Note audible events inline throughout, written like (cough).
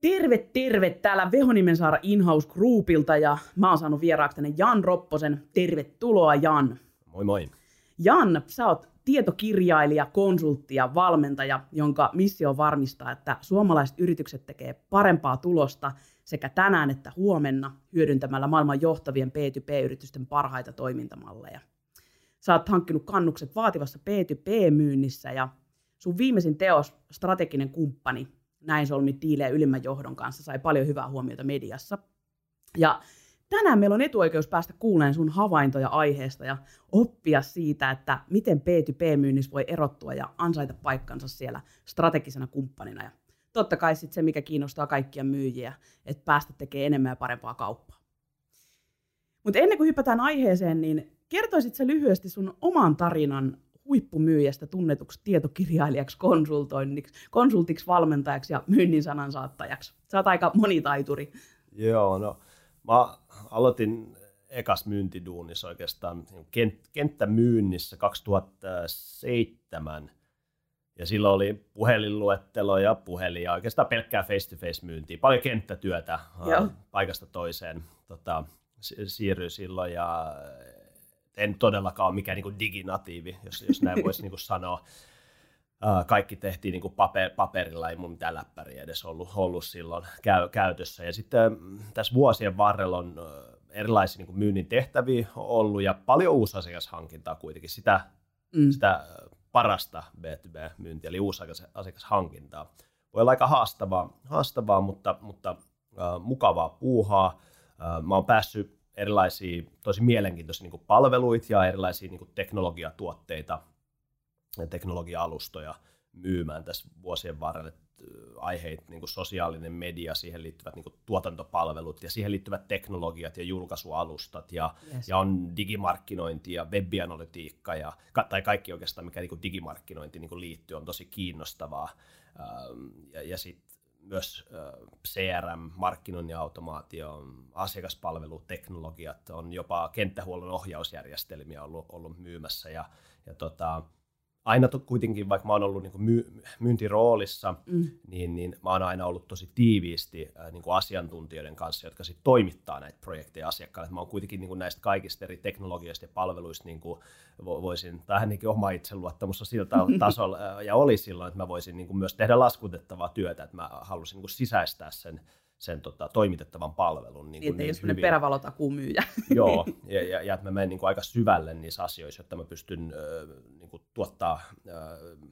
Terve, terve täällä Vehonimensaara Inhouse Groupilta ja mä oon saanut vieraaksi tänne Jan Ropposen. Tervetuloa Jan. Moi moi. Jan, sä oot tietokirjailija, konsultti ja valmentaja, jonka missio on varmistaa, että suomalaiset yritykset tekee parempaa tulosta sekä tänään että huomenna hyödyntämällä maailman johtavien P2P-yritysten parhaita toimintamalleja. Sä oot hankkinut kannukset vaativassa P2P-myynnissä ja sun viimeisin teos, Strateginen kumppani, näin solmi diilejä ylimmän johdon kanssa, sai paljon hyvää huomiota mediassa. Ja tänään meillä on etuoikeus päästä kuuleen sun havaintoja aiheesta ja oppia siitä, että miten P2P-myynnissä voi erottua ja ansaita paikkansa siellä strategisena kumppanina. Ja totta kai sitten se, mikä kiinnostaa kaikkia myyjiä, että päästä tekemään enemmän ja parempaa kauppaa. Mutta ennen kuin hypätään aiheeseen, niin kertoisit sä lyhyesti sun oman tarinan huippumyyjästä tunnetuksi tietokirjailijaksi, konsultoinniksi, konsultiksi, valmentajaksi ja myynnin sanansaattajaksi. Sä oot aika monitaituri. Joo, no mä aloitin ekas myyntiduunissa oikeastaan kent- kenttämyynnissä 2007. Ja silloin oli puhelinluettelo ja puhelin ja oikeastaan pelkkää face-to-face myyntiä. Paljon kenttätyötä Joo. paikasta toiseen. Tota, siirryin silloin ja en todellakaan ole mikään niin diginatiivi, jos, jos näin (laughs) voisi niin sanoa. Kaikki tehtiin niin paper, paperilla, ei mun mitään läppäriä edes ollut, ollut silloin käy, käytössä. Ja sitten mm, tässä vuosien varrella on erilaisia niin myynnin tehtäviä ollut ja paljon uusasiakashankintaa kuitenkin. Sitä, mm. sitä parasta B2B-myyntiä, eli uusasiakashankintaa. Voi olla aika haastavaa, haastavaa mutta, mutta äh, mukavaa puuhaa. Äh, mä oon päässyt erilaisia tosi mielenkiintoisia niin palveluita ja erilaisia niin teknologiatuotteita ja teknologia-alustoja myymään tässä vuosien varrella aiheet, niin sosiaalinen media, siihen liittyvät niin tuotantopalvelut ja siihen liittyvät teknologiat ja julkaisualustat ja, yes. ja on digimarkkinointi ja webianalytiikka ja, tai kaikki oikeastaan, mikä niin digimarkkinointi niin liittyy, on tosi kiinnostavaa. Ja, ja sitten myös CRM, markkinoinnin automaatio, asiakaspalveluteknologiat, on jopa kenttähuollon ohjausjärjestelmiä ollut, ollut myymässä ja, ja tota, aina to, kuitenkin, vaikka mä oon ollut niin myy, myyntiroolissa, mm. niin, niin mä oon aina ollut tosi tiiviisti äh, niin asiantuntijoiden kanssa, jotka sitten toimittaa näitä projekteja asiakkaille. Mä oon kuitenkin niin näistä kaikista eri teknologioista ja palveluista niin kuin voisin, tai ainakin oma itseluottamus on siltä (laughs) tasolla, ja oli silloin, että mä voisin niin myös tehdä laskutettavaa työtä, että mä halusin niin sisäistää sen sen tota, toimitettavan palvelun. Niin, niin, niin perävalotakuun myyjä. (laughs) Joo, (laughs) ja, ja, ja että mä menen niin kuin aika syvälle niissä asioissa, jotta mä pystyn äh, niin kuin, tuottaa äh,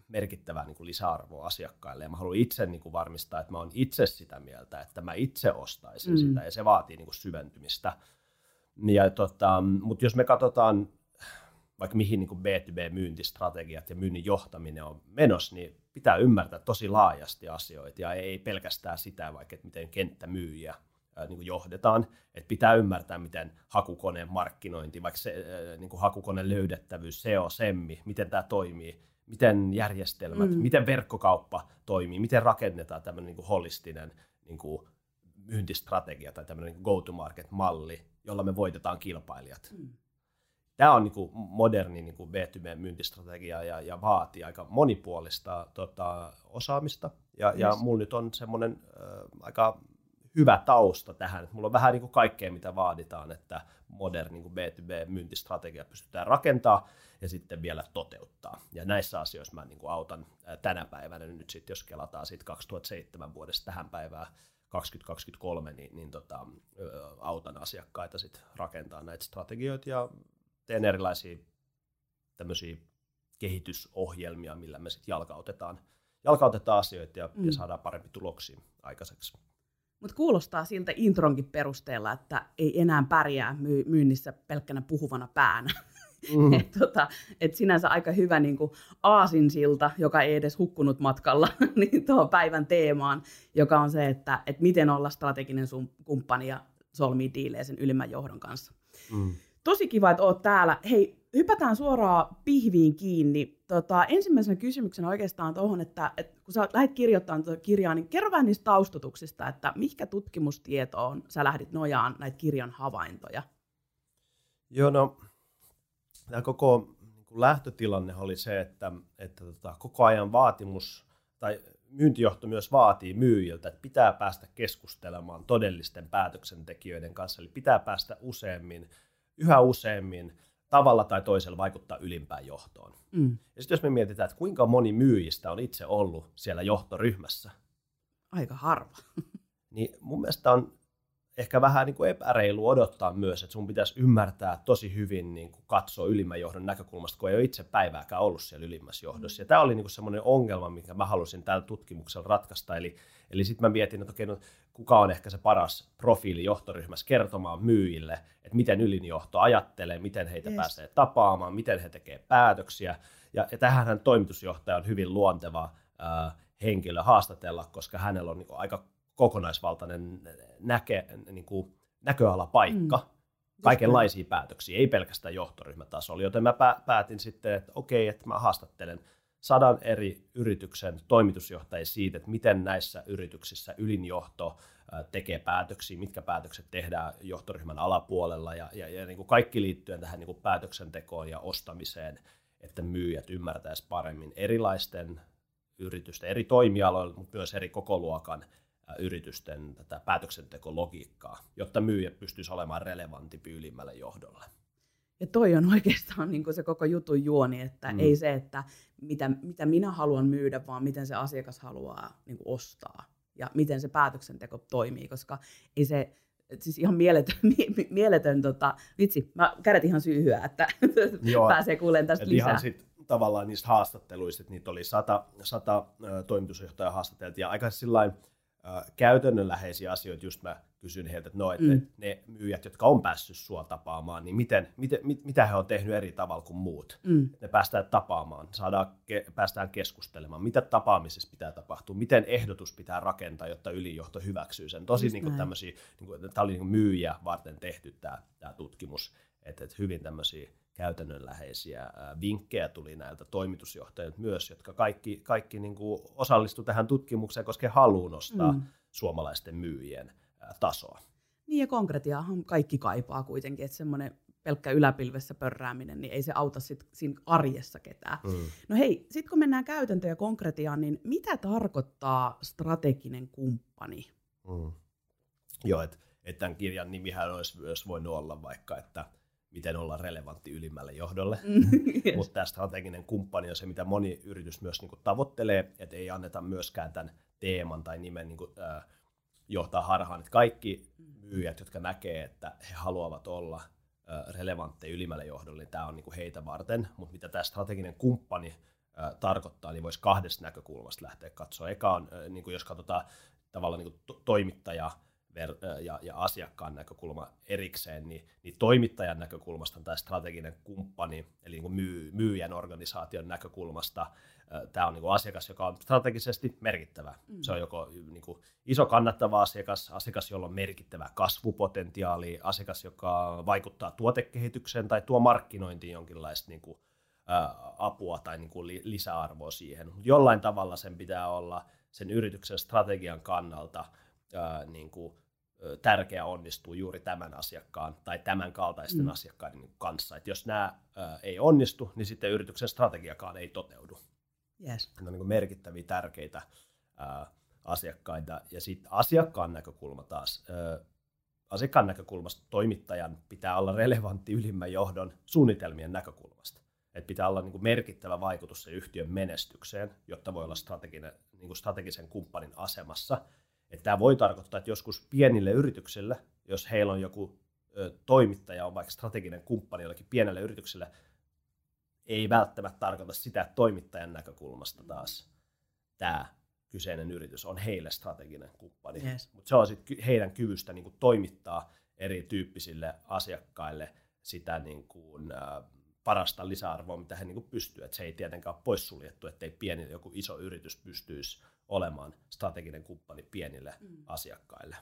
merkittävää niin kuin lisäarvoa asiakkaille. Ja mä haluan itse niin kuin, varmistaa, että mä oon itse sitä mieltä, että mä itse ostaisin mm. sitä, ja se vaatii niin kuin, syventymistä. Ja, tota, mutta jos me katsotaan vaikka mihin niin B2B-myyntistrategiat ja myynnin johtaminen on menossa, niin pitää ymmärtää tosi laajasti asioita ja ei pelkästään sitä, vaikka että miten kenttämyyjiä niin johdetaan, että pitää ymmärtää, miten hakukoneen markkinointi, vaikka se niin kuin hakukoneen löydettävyys, SEO, SEMMI, miten tämä toimii, miten järjestelmät, mm. miten verkkokauppa toimii, miten rakennetaan tämmöinen niin kuin holistinen niin kuin myyntistrategia tai tämmöinen niin go-to-market-malli, jolla me voitetaan kilpailijat. Mm tämä on niin kuin moderni niin kuin B2B-myyntistrategia ja, ja vaatii aika monipuolista tota, osaamista. Ja, yes. ja mulla nyt on semmoinen äh, aika hyvä tausta tähän. Että mulla on vähän niin kuin kaikkea, mitä vaaditaan, että moderni niin kuin B2B-myyntistrategia pystytään rakentaa ja sitten vielä toteuttaa. Ja näissä asioissa mä niin kuin autan tänä päivänä, nyt sitten jos kelataan siitä 2007 vuodesta tähän päivään 2023, niin, niin tota, autan asiakkaita sitten rakentaa näitä strategioita ja teen erilaisia tämmöisiä kehitysohjelmia, millä me sitten jalkautetaan, jalkautetaan asioita ja, mm. ja saadaan parempi tuloksia aikaiseksi. Mutta kuulostaa siltä intronkin perusteella, että ei enää pärjää myy- myynnissä pelkkänä puhuvana päänä. Mm. (laughs) et, tota, et sinänsä aika hyvä niin kuin aasinsilta, joka ei edes hukkunut matkalla, (laughs) niin tuohon päivän teemaan, joka on se, että et miten olla strateginen sun kumppani ja solmii diilejä sen ylimmän johdon kanssa. Mm. Tosi kiva, että oot täällä. Hei, hypätään suoraan pihviin kiinni. Tota, ensimmäisenä kysymyksenä oikeastaan tuohon, että, että kun sä lähdit kirjoittamaan tuota kirjaa, niin kerro vähän niistä taustutuksista, että mikä tutkimustietoon sä lähdit nojaan näitä kirjan havaintoja? Joo, no tämä koko niin lähtötilanne oli se, että, että tota, koko ajan vaatimus tai myyntijohto myös vaatii myyjiltä, että pitää päästä keskustelemaan todellisten päätöksentekijöiden kanssa, eli pitää päästä useammin, yhä useammin tavalla tai toisella vaikuttaa ylimpään johtoon. Mm. Ja sitten jos me mietitään, että kuinka moni myyjistä on itse ollut siellä johtoryhmässä. Aika harva. (laughs) Niin mun mielestä on ehkä vähän niin kuin epäreilu odottaa myös, että sun pitäisi ymmärtää tosi hyvin niin kuin katsoa ylimmän johdon näkökulmasta, kun ei ole itse päivääkään ollut siellä ylimmässä johdossa. Ja tämä oli niin kuin semmoinen ongelma, minkä mä halusin tällä tutkimuksella ratkaista. Eli, eli sitten mä mietin, että okei, no, kuka on ehkä se paras profiili johtoryhmässä kertomaan myyjille, että miten ylinjohto ajattelee, miten heitä yes. pääsee tapaamaan, miten he tekevät päätöksiä. Ja, ja tähän toimitusjohtaja on hyvin luonteva äh, henkilö haastatella, koska hänellä on niin kuin aika kokonaisvaltainen näke, niin kuin näköalapaikka mm. kaikenlaisia päätöksiä, ei pelkästään johtoryhmätasolla, joten mä päätin sitten, että okei, että mä haastattelen sadan eri yrityksen toimitusjohtajia siitä, että miten näissä yrityksissä ylinjohto tekee päätöksiä, mitkä päätökset tehdään johtoryhmän alapuolella ja, ja, ja niin kuin kaikki liittyen tähän niin kuin päätöksentekoon ja ostamiseen, että myyjät ymmärtäisivät paremmin erilaisten yritysten, eri toimialoilla, mutta myös eri kokoluokan yritysten tätä päätöksentekologiikkaa, jotta myyjä pystyisi olemaan relevantti ylimmälle johdolle. Ja toi on (laughs) oikeastaan niin se koko jutun juoni, että mm. ei se, että mitä, mitä minä haluan myydä, vaan miten se asiakas haluaa niin ostaa ja miten se päätöksenteko toimii, koska ei se, siis ihan mieletön, (laughs) mieletön tota, vitsi, mä kädet ihan syyhyä, että (laughs) Joo, pääsee kuulemaan tästä lisää. Ihan sit, tavallaan niistä haastatteluista, että niitä oli sata, sata toimitusjohtajaa haastateltiin ja aika sillain, käytännönläheisiä asioita, just mä kysyn heiltä, että no, että mm. ne myyjät, jotka on päässyt sua tapaamaan, niin miten, miten, mit, mitä he on tehnyt eri tavalla kuin muut. Mm. Ne päästään tapaamaan, saadaan, ke, päästään keskustelemaan, mitä tapaamisessa pitää tapahtua, miten ehdotus pitää rakentaa, jotta ylijohto hyväksyy sen. Tosi niin kuin tämmöisiä, niin kuin, tämä oli niin kuin myyjä varten tehty tämä, tämä tutkimus, että, että hyvin tämmöisiä käytännönläheisiä vinkkejä tuli näiltä toimitusjohtajilta myös, jotka kaikki, kaikki niin osallistu tähän tutkimukseen, koska he nostaa mm. suomalaisten myyjien tasoa. Niin ja konkretiaahan kaikki kaipaa kuitenkin, että semmoinen pelkkä yläpilvessä pörrääminen, niin ei se auta sit siinä arjessa ketään. Mm. No hei, sitten kun mennään käytäntöön ja konkretiaan, niin mitä tarkoittaa strateginen kumppani? Mm. Joo, että et tämän kirjan nimihän olisi myös voinut olla vaikka, että miten olla relevantti ylimmälle johdolle. (laughs) yes. Mutta tämä strateginen kumppani on se, mitä moni yritys myös niin kuin tavoittelee, että ei anneta myöskään tämän teeman tai nimen niin kuin, äh, johtaa harhaan. Että kaikki myyjät, jotka näkee, että he haluavat olla relevantteja ylimmälle johdolle, niin tämä on niin kuin heitä varten. Mutta mitä tämä strateginen kumppani tarkoittaa, niin voisi kahdesta näkökulmasta lähteä katsoa. Eka on, niin kuin jos katsotaan tavallaan niin kuin to- toimittaja, ja, ja asiakkaan näkökulma erikseen, niin, niin toimittajan näkökulmasta tämä strateginen kumppani, eli niin kuin myy, myyjän organisaation näkökulmasta, tämä on niin kuin asiakas, joka on strategisesti merkittävä. Mm. Se on joko niin kuin iso kannattava asiakas, asiakas, jolla on merkittävä kasvupotentiaali, asiakas, joka vaikuttaa tuotekehitykseen tai tuo markkinointiin jonkinlaista niin kuin, ä, apua tai niin kuin lisäarvoa siihen. Jollain tavalla sen pitää olla sen yrityksen strategian kannalta ää, niin kuin, tärkeä onnistuu juuri tämän asiakkaan tai tämän kaltaisten mm. asiakkaiden kanssa. Et jos nämä ää, ei onnistu, niin sitten yrityksen strategiakaan ei toteudu. Yes. Ne on niin merkittäviä, tärkeitä ää, asiakkaita. Ja sitten asiakkaan näkökulma taas. Ää, asiakkaan näkökulmasta toimittajan pitää olla relevantti ylimmän johdon suunnitelmien näkökulmasta. Et pitää olla niin kuin merkittävä vaikutus se yhtiön menestykseen, jotta voi olla strateginen, niin kuin strategisen kumppanin asemassa – tämä voi tarkoittaa, että joskus pienille yrityksille, jos heillä on joku toimittaja, on vaikka strateginen kumppani jollekin pienelle yritykselle, ei välttämättä tarkoita sitä, että toimittajan näkökulmasta taas tämä kyseinen yritys on heille strateginen kumppani. Yes. Mutta se on sitten heidän kyvystä niin kuin toimittaa erityyppisille asiakkaille sitä niin kuin, äh, parasta lisäarvoa, mitä he niin kuin pystyy. Et se ei tietenkään ole poissuljettu, ettei pieni joku iso yritys pystyisi olemaan strateginen kumppani pienille mm. asiakkaille.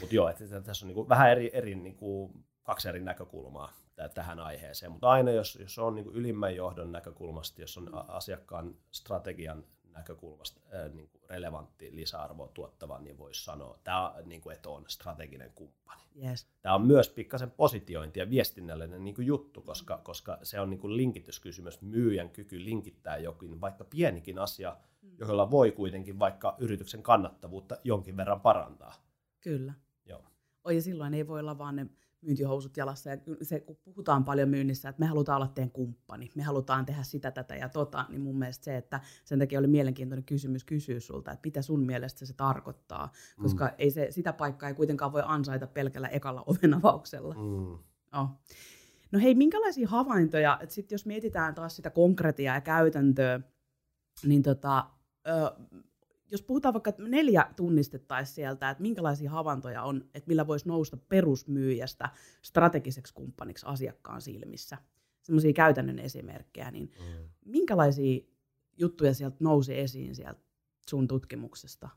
Mutta joo, että tässä on niinku vähän eri, eri niinku, kaksi eri näkökulmaa tähän aiheeseen, mutta aina jos, jos on niinku ylimmän johdon näkökulmasta, jos on asiakkaan strategian näkökulmasta niin kuin relevantti lisäarvoa tuottava, niin voisi sanoa, tämä, niin kuin, että on strateginen kumppani. Yes. Tämä on myös pikkasen positiointi ja viestinnällinen niin kuin juttu, koska, koska se on niin kuin linkityskysymys, myyjän kyky linkittää jokin, vaikka pienikin asia, jolla voi kuitenkin vaikka yrityksen kannattavuutta jonkin verran parantaa. Kyllä. Joo. Oi, ja silloin ei voi olla vaan ne myyntihousut jalassa. Ja se, kun puhutaan paljon myynnissä, että me halutaan olla teidän kumppani, me halutaan tehdä sitä, tätä ja tota, niin mun mielestä se, että sen takia oli mielenkiintoinen kysymys kysyä sulta, että mitä sun mielestä se tarkoittaa, koska mm. ei se, sitä paikkaa ei kuitenkaan voi ansaita pelkällä ekalla ovenavauksella. Mm. Oh. No hei, minkälaisia havaintoja, että sit jos mietitään taas sitä konkretiaa ja käytäntöä, niin tota, ö, jos puhutaan vaikka että neljä tunnistettaisiin sieltä, että minkälaisia havaintoja on, että millä voisi nousta perusmyyjästä strategiseksi kumppaniksi asiakkaan silmissä, semmoisia käytännön esimerkkejä, niin mm. minkälaisia juttuja sieltä nousi esiin sieltä sun tutkimuksesta?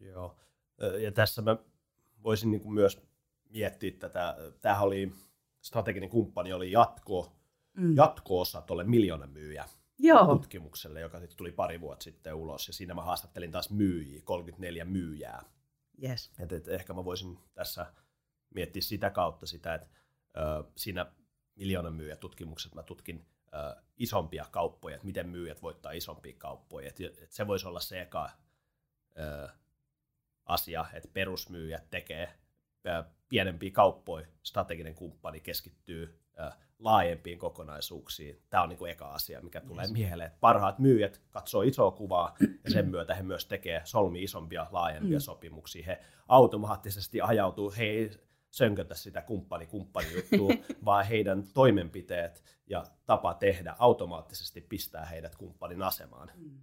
Joo, ja tässä mä voisin niin kuin myös miettiä tätä, tämähän oli, strateginen kumppani oli jatko, mm. jatko-osa tuolle miljoonan myyjä Joo. tutkimukselle, joka sitten tuli pari vuotta sitten ulos. Ja siinä mä haastattelin taas myyjiä, 34 myyjää. Yes. Et, et ehkä mä voisin tässä miettiä sitä kautta sitä, että ö, siinä miljoonan myyjä tutkimuksessa mä tutkin ö, isompia kauppoja, että miten myyjät voittaa isompia kauppoja. Et, et se voisi olla se eka ö, asia, että perusmyyjät tekee ö, pienempiä kauppoja, strateginen kumppani keskittyy laajempiin kokonaisuuksiin. Tämä on niin kuin eka asia, mikä tulee yes. mieleen. Parhaat myyjät katsoo isoa kuvaa ja sen myötä he myös tekee solmi isompia, laajempia mm. sopimuksia. He automaattisesti ajautuu, he ei sönkötä sitä kumppani-kumppani juttua, (laughs) vaan heidän toimenpiteet ja tapa tehdä automaattisesti pistää heidät kumppanin asemaan. Mm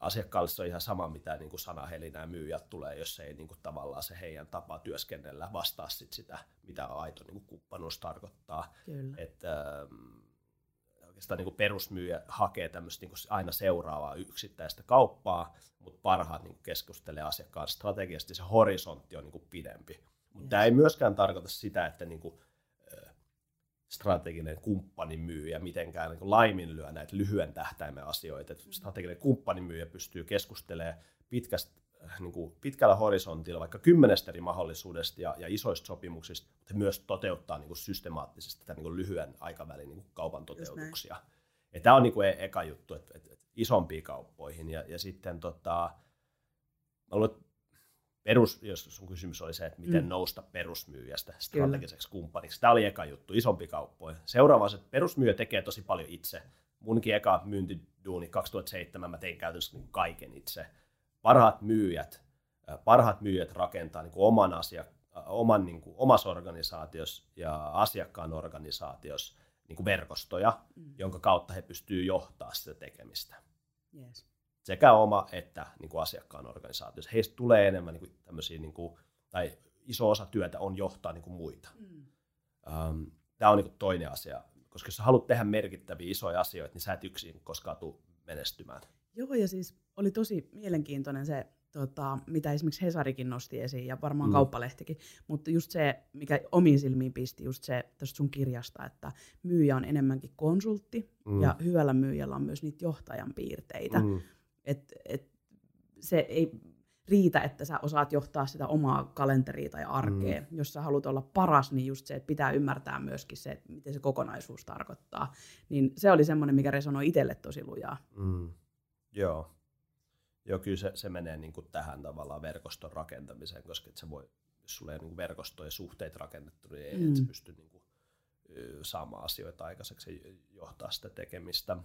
asiakkaalle se on ihan sama, mitä niin kuin sanahelinää myyjät tulee, jos ei niin kuin, tavallaan se heidän tapa työskennellä vastaa sit sitä, mitä aito niin kuin, kumppanuus tarkoittaa. Kyllä. Että, ähm, oikeastaan niin kuin perusmyyjä hakee tämmöistä niin kuin aina seuraavaa yksittäistä kauppaa, mutta parhaat niin kuin keskustelee asiakkaan strategiasti, se horisontti on niin kuin pidempi. Mutta tämä ei myöskään tarkoita sitä, että niin kuin, strateginen kumppanimyyjä mitenkään niin laiminlyö näitä lyhyen tähtäimen asioita. Että strateginen kumppanimyyjä pystyy keskustelemaan pitkästä, niin kuin pitkällä horisontilla vaikka kymmenestä eri mahdollisuudesta ja, ja isoista sopimuksista, mutta myös toteuttaa niin kuin systemaattisesti tätä niin kuin lyhyen aikavälin niin kuin kaupan toteutuksia. Ja tämä on niin kuin e- eka juttu, että, että, että isompiin kauppoihin. Ja, ja sitten tota, mä luulen, perus, jos sun kysymys oli se, että miten mm. nousta perusmyyjästä strategiseksi Kyllä. kumppaniksi. Tämä oli eka juttu, isompi kauppoja. Seuraava on se, että perusmyyjä tekee tosi paljon itse. Munkin eka myyntiduuni 2007 mä tein käytännössä niin kaiken itse. Parhaat myyjät, parhaat myyjät rakentaa niin kuin oman asia, oman, niin kuin, omassa organisaatiossa ja asiakkaan organisaatiossa niin kuin verkostoja, mm. jonka kautta he pystyvät johtamaan sitä tekemistä. Yes sekä oma että niin kuin asiakkaan organisaatiossa. Heistä tulee enemmän niin kuin tämmöisiä, niin kuin, tai iso osa työtä on johtaa niin kuin muita. Mm. Um, Tämä on niin kuin toinen asia, koska jos haluat tehdä merkittäviä isoja asioita, niin sä et yksin koskaan tule menestymään. Joo, ja siis oli tosi mielenkiintoinen se, tota, mitä esimerkiksi Hesarikin nosti esiin, ja varmaan mm. kauppalehtikin, mutta just se, mikä omiin silmiin pisti, just se tästä sun kirjasta, että myyjä on enemmänkin konsultti, mm. ja hyvällä myyjällä on myös niitä johtajan piirteitä. Mm et, et se ei riitä, että sä osaat johtaa sitä omaa kalenteria tai arkea. Mm. Jos sä haluat olla paras, niin just se, että pitää ymmärtää myöskin se, että miten se kokonaisuus tarkoittaa. Niin se oli semmoinen, mikä resonoi itselle tosi lujaa. Mm. Joo. Joo, kyllä se, se menee niin kuin tähän tavallaan verkoston rakentamiseen, koska se voi, jos sulla ei ole niin verkosto ja suhteet rakennettu, niin ei mm. et pysty niin kuin, saamaan asioita aikaiseksi ja johtaa sitä tekemistä.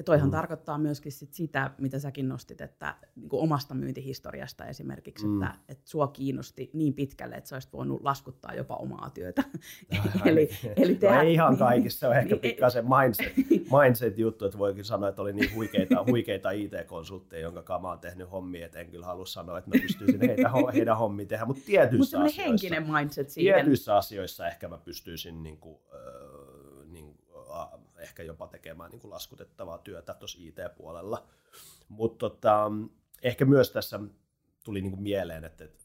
Ja toihan mm. tarkoittaa myöskin sit sitä, mitä säkin nostit, että niin kuin omasta myyntihistoriasta esimerkiksi, mm. että, että sua kiinnosti niin pitkälle, että sä olisit voinut laskuttaa jopa omaa työtä. (laughs) (laughs) eli, eli tehdä, no ei ihan niin, kaikissa, se on ehkä niin, pikkasen mindset, (laughs) mindset-juttu, että voikin sanoa, että oli niin huikeita, huikeita IT-konsultteja, jonka kanssa mä oon tehnyt hommia, että en kyllä halua sanoa, että mä pystyisin heitä, heidän hommia tehdä, mutta tietyissä Mut asioissa, henkinen mindset siihen. tietyissä asioissa ehkä mä pystyisin niin kuin, niin, äh, ehkä jopa tekemään niin kuin laskutettavaa työtä tuossa IT-puolella. Mutta tota, ehkä myös tässä tuli niin kuin mieleen, että, että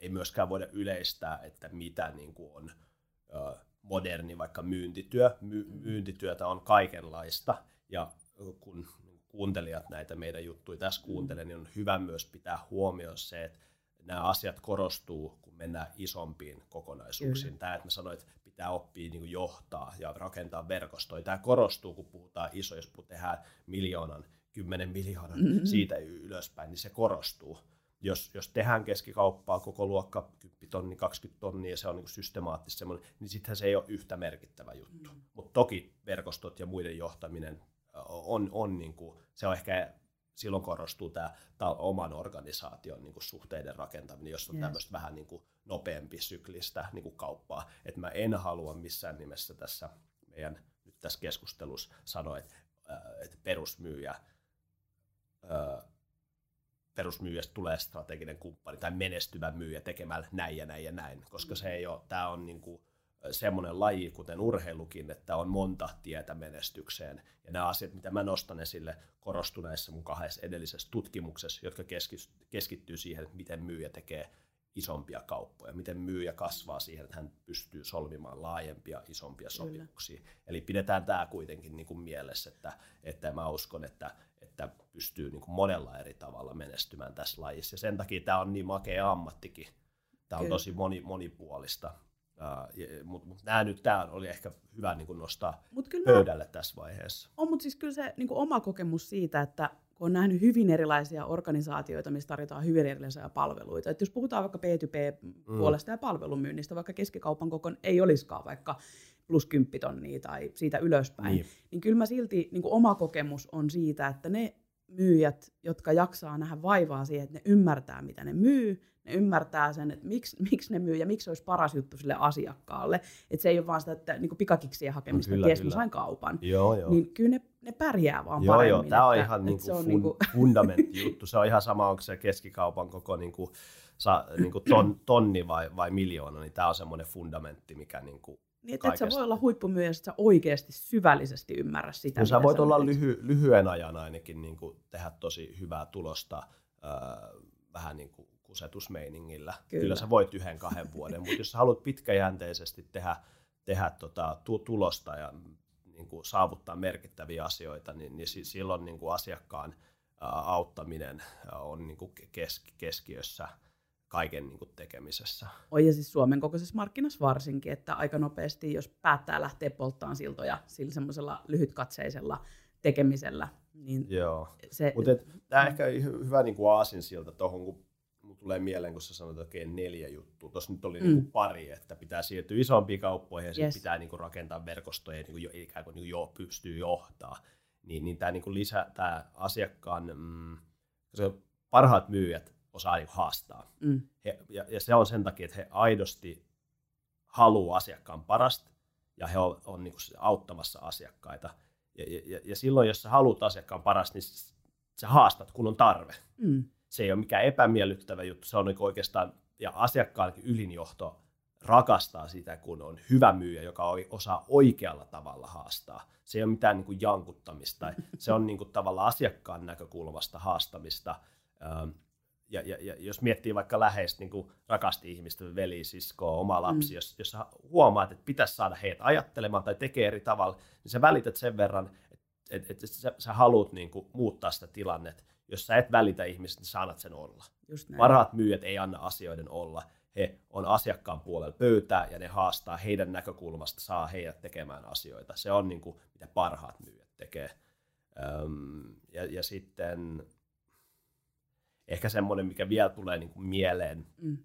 ei myöskään voida yleistää, että mitä niin kuin on ö, moderni vaikka myyntityö. My, myyntityötä on kaikenlaista ja kun kuuntelijat näitä meidän juttuja tässä kuuntelee, niin on hyvä myös pitää huomioon se, että nämä asiat korostuu, kun mennään isompiin kokonaisuuksiin. Kyllä. Tämä, että mä sanoin, että pitää oppia niin johtaa ja rakentaa verkostoja, tämä korostuu, kun puhutaan iso, jos tehdään miljoonan, kymmenen miljoonan mm-hmm. siitä ylöspäin, niin se korostuu. Jos, jos tehdään keskikauppaa koko luokka 10 tonni, 20 tonnia ja se on niin systemaattisesti semmoinen, niin sittenhän se ei ole yhtä merkittävä juttu. Mm-hmm. Mutta toki verkostot ja muiden johtaminen on, on niin kuin, se on ehkä silloin korostuu tämä, tämä oman organisaation niin kuin suhteiden rakentaminen, jos on yes. tämmöistä vähän niin kuin nopeampi syklistä niin kuin kauppaa. Että mä en halua missään nimessä tässä meidän nyt tässä keskustelussa sanoa, että, että perusmyyjä, perusmyyjästä tulee strateginen kumppani tai menestyvä myyjä tekemällä näin ja näin ja näin, koska se ei ole, tämä on niin kuin, semmoinen laji, kuten urheilukin, että on monta tietä menestykseen. Ja nämä asiat, mitä mä nostan esille, korostuneissa mun kahdessa edellisessä tutkimuksessa, jotka keskittyy siihen, että miten myyjä tekee isompia kauppoja, miten myyjä kasvaa siihen, että hän pystyy solmimaan laajempia, isompia sopimuksia. Kyllä. Eli pidetään tämä kuitenkin niin kuin mielessä, että, että mä uskon, että, että pystyy niin kuin monella eri tavalla menestymään tässä lajissa. Ja sen takia tämä on niin makea ammattikin. Tämä on Kyllä. tosi moni, monipuolista. Uh, mutta mut nämä nyt tämä oli ehkä hyvä niin kuin nostaa mut kyllä pöydälle mä, tässä vaiheessa. On, mutta siis kyllä se niin kuin oma kokemus siitä, että kun on nähnyt hyvin erilaisia organisaatioita, missä tarjotaan hyvin erilaisia palveluita. Et jos puhutaan vaikka B2B-puolesta mm. ja palvelumyynnistä, vaikka keskikaupan kokon ei olisikaan vaikka plus 10 tonnia tai siitä ylöspäin, niin, niin kyllä mä silti, niin kuin oma kokemus on siitä, että ne myyjät, jotka jaksaa nähdä vaivaa siihen, että ne ymmärtää, mitä ne myy, ne ymmärtää sen, että miksi, (laughs) miksi ne myy ja miksi se olisi paras juttu sille asiakkaalle. Että se ei ole vaan sitä, että niin pikakiksien hakemista, no, kyllä, ties kyllä. mä sain kaupan. Joo, joo. Niin kyllä ne, ne pärjää vaan joo, paremmin. Joo, tämä on ihan niin kuin fun, (laughs) niin kuin... fundamentti juttu. Se on ihan sama, onko se keskikaupan koko niin kuin, sa, niin kuin ton, tonni vai, vai miljoona, niin tämä on semmoinen fundamentti, mikä niin kuin niin, että et sä voi olla huippumyyjä, että sä oikeasti syvällisesti ymmärrä sitä. No, sä voit olla lyhy, lyhyen ajan ainakin niin kuin tehdä tosi hyvää tulosta, äh, vähän niin kuin kusetusmeiningillä. Kyllä. Kyllä sä voit yhden kahden vuoden, mutta jos sä haluat pitkäjänteisesti tehdä, tehdä tota, tu- tulosta ja niin kuin saavuttaa merkittäviä asioita, niin, niin silloin niin kuin asiakkaan auttaminen on niin kuin keski- keskiössä kaiken niin kuin tekemisessä. Oi ja siis Suomen kokoisessa markkinassa varsinkin, että aika nopeasti, jos päättää lähteä polttaan siltoja sillä semmoisella lyhytkatseisella tekemisellä, niin Joo. se... Mutta tämä ehkä hyvä niin kuin aasinsilta tuohon, kun tulee mieleen, kun sä sanoit oikein neljä juttua. Tuossa nyt oli mm. niin kuin pari, että pitää siirtyä isompiin kauppoihin ja yes. pitää niin kuin rakentaa verkostoja, niin kuin jo, ikään kuin, niin kuin jo pystyy johtaa. Niin, niin tämä niin kuin lisä, tämä asiakkaan, mm, parhaat myyjät osaa niin haastaa. Mm. He, ja, ja se on sen takia, että he aidosti haluaa asiakkaan parasta ja he on, on niin kuin auttamassa asiakkaita. Ja, ja, ja silloin, jos sä haluat asiakkaan parasta, niin sä haastat, kun on tarve. Mm se ei ole mikään epämiellyttävä juttu, se on niin oikeastaan, ja asiakkaankin ylinjohto rakastaa sitä, kun on hyvä myyjä, joka osaa oikealla tavalla haastaa. Se ei ole mitään niin kuin jankuttamista, (laughs) se on niin kuin tavallaan asiakkaan näkökulmasta haastamista. Ähm, ja, ja, ja jos miettii vaikka läheistä niin rakasti ihmistä, veli, siskoa, oma lapsi, mm. jos, jos huomaat, että pitäisi saada heitä ajattelemaan tai tekee eri tavalla, niin sä välität sen verran, että, että, että sä, sä haluat niin kuin muuttaa sitä tilannetta jos sä et välitä ihmistä, niin sä annat sen olla. Parhaat myyjät ei anna asioiden olla. He on asiakkaan puolella pöytää ja ne haastaa heidän näkökulmasta, saa heidät tekemään asioita. Se on niin kuin, mitä parhaat myyjät tekee. Öm, ja, ja sitten ehkä semmoinen, mikä vielä tulee niin kuin mieleen, mm.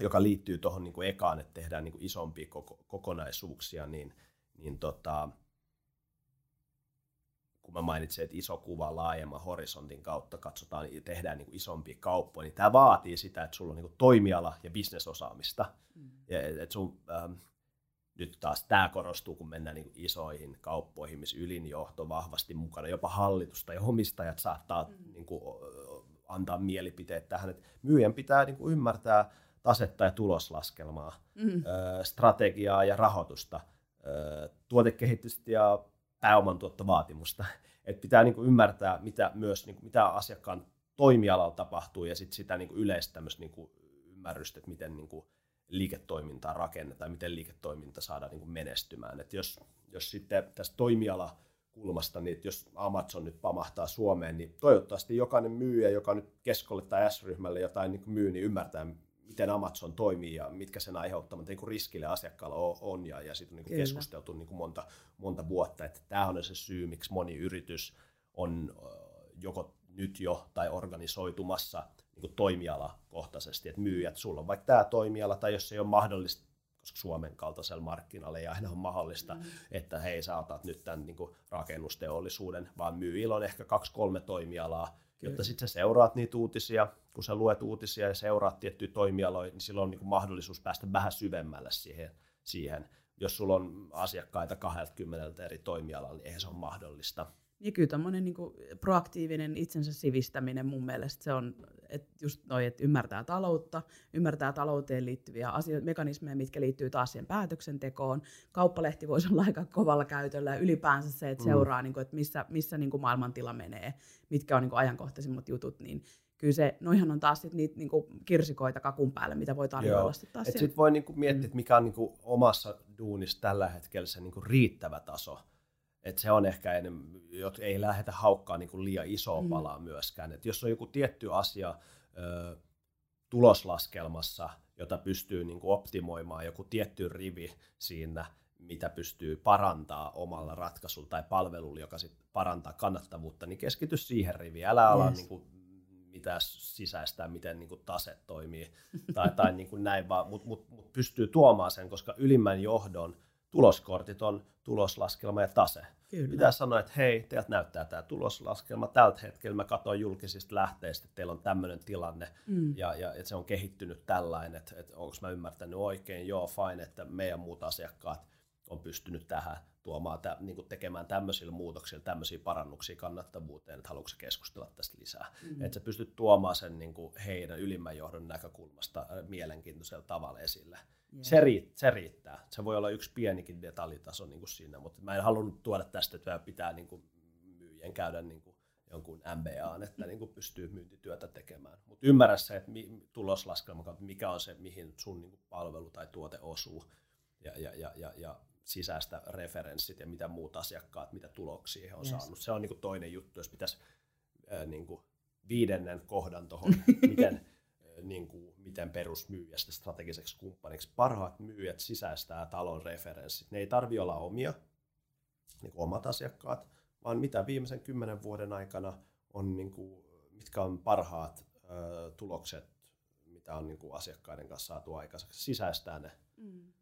joka liittyy tuohon niin ekaan, että tehdään niin kuin isompia koko, kokonaisuuksia, niin, niin tota, kun mä mainitsin, että iso kuva laajemman horisontin kautta katsotaan ja tehdään niin kuin isompia kauppoja, niin tämä vaatii sitä, että sulla on niin kuin toimiala- ja bisnesosaamista. Mm. Ja, että sun, ähm, nyt taas tämä korostuu, kun mennään niin kuin isoihin kauppoihin, missä ylinjohto vahvasti mukana, jopa hallitusta ja omistajat saattaa mm. niin kuin, antaa mielipiteet tähän, että myyjän pitää niin kuin ymmärtää tasetta ja tuloslaskelmaa, mm. strategiaa ja rahoitusta, tuotekehitystä ja pääomantuottovaatimusta. (laughs) Et pitää niin kuin ymmärtää, mitä myös niin kuin, mitä asiakkaan toimialalla tapahtuu ja sit sitä niin kuin yleistä niin kuin ymmärrystä, että miten niin kuin liiketoimintaa rakennetaan, miten liiketoiminta saadaan niin kuin menestymään. Et jos, jos sitten tässä toimiala kulmasta, niin jos Amazon nyt pamahtaa Suomeen, niin toivottavasti jokainen myyjä, joka nyt keskolle tai S-ryhmälle jotain niin myy, niin ymmärtää, miten Amazon toimii ja mitkä sen aiheuttamat niin riskille asiakkaalla on, ja, ja siitä on niin keskusteltu niin monta, monta vuotta, että tämä on se syy, miksi moni yritys on joko nyt jo tai organisoitumassa niin toimialakohtaisesti, että myyjät, sulla on vaikka tämä toimiala, tai jos se ei ole mahdollista, koska Suomen kaltaisella markkinalle ei aina ole mahdollista, mm. että hei, sä otat nyt tämän niin kuin rakennusteollisuuden, vaan myyjillä on ehkä kaksi-kolme toimialaa, jotta sitten sä seuraat niitä uutisia, kun sä luet uutisia ja seuraat tiettyjä toimialoja, niin silloin on niin mahdollisuus päästä vähän syvemmälle siihen, siihen. Jos sulla on asiakkaita 20 eri toimialalla, niin eihän se ole mahdollista. Ja kyllä tämmöinen niin proaktiivinen itsensä sivistäminen mun mielestä se on, että just noi, että ymmärtää taloutta, ymmärtää talouteen liittyviä asioita, mekanismeja, mitkä liittyy taas siihen päätöksentekoon. Kauppalehti voisi olla aika kovalla käytöllä ja ylipäänsä se, että mm. seuraa, mm. niin kuin, että missä, missä niin kuin maailmantila menee, mitkä on niin kuin ajankohtaisimmat jutut, niin kyllä se, noihan on taas sit niitä niin kuin kirsikoita kakun päälle, mitä voi tarjolla sitten taas. Sitten voi niin kuin miettiä, että mikä on niin kuin omassa duunissa tällä hetkellä se niin kuin riittävä taso et se on ehkä enemmän, ei lähdetä haukkaa niin kuin liian isoa mm. palaa myöskään. Et jos on joku tietty asia ö, tuloslaskelmassa, jota pystyy niin kuin optimoimaan, joku tietty rivi siinä, mitä pystyy parantaa omalla ratkaisulla tai palvelulla, joka sit parantaa kannattavuutta, niin keskity siihen riviin. Älä ala yes. niin kuin, mitä sisäistää, miten niin kuin tase toimii tai, tai (laughs) niin kuin näin, vaan, mutta mut, mut pystyy tuomaan sen, koska ylimmän johdon tuloskortit on tuloslaskelma ja tase. Kyllä. Pitää sanoa, että hei, teiltä näyttää tämä tuloslaskelma tältä hetkellä. Mä katsoin julkisista lähteistä, että teillä on tämmöinen tilanne mm. ja, ja että se on kehittynyt tällainen, että, että onko mä ymmärtänyt oikein, joo, fine, että meidän muut asiakkaat on pystynyt tähän tuomaan, tä, niin tekemään tämmöisillä muutoksilla tämmöisiä parannuksia kannattavuuteen, että haluatko keskustella tästä lisää. Mm-hmm. Että sä pystyt tuomaan sen niin kuin heidän ylimmän johdon näkökulmasta mielenkiintoisella tavalla esille. Yeah. Se, riittää, se riittää. Se voi olla yksi pienikin detaljitaso niin kuin siinä, mutta mä en halunnut tuoda tästä, että pitää niin kuin myyjien käydä niin kuin jonkun MBAan, että niin kuin pystyy myyntityötä tekemään. Mutta ymmärrä se, että tuloslaskelma, mikä on se, mihin sun niin kuin palvelu tai tuote osuu ja, ja, ja, ja, ja sisäistä referenssit ja mitä muut asiakkaat, mitä tuloksia he on yes. saanut. Se on niin kuin toinen juttu, jos pitäisi äh, niin kuin viidennen kohdan tuohon, miten (laughs) niin kuin, miten perusmyyjästä strategiseksi kumppaniksi. Parhaat myyjät sisäistää talon referenssit. Ne ei tarvi olla omia, niin kuin omat asiakkaat, vaan mitä viimeisen kymmenen vuoden aikana on, niin kuin, mitkä on parhaat ö, tulokset, mitä on niin kuin asiakkaiden kanssa saatu aikaiseksi. Sisäistää ne. Mm.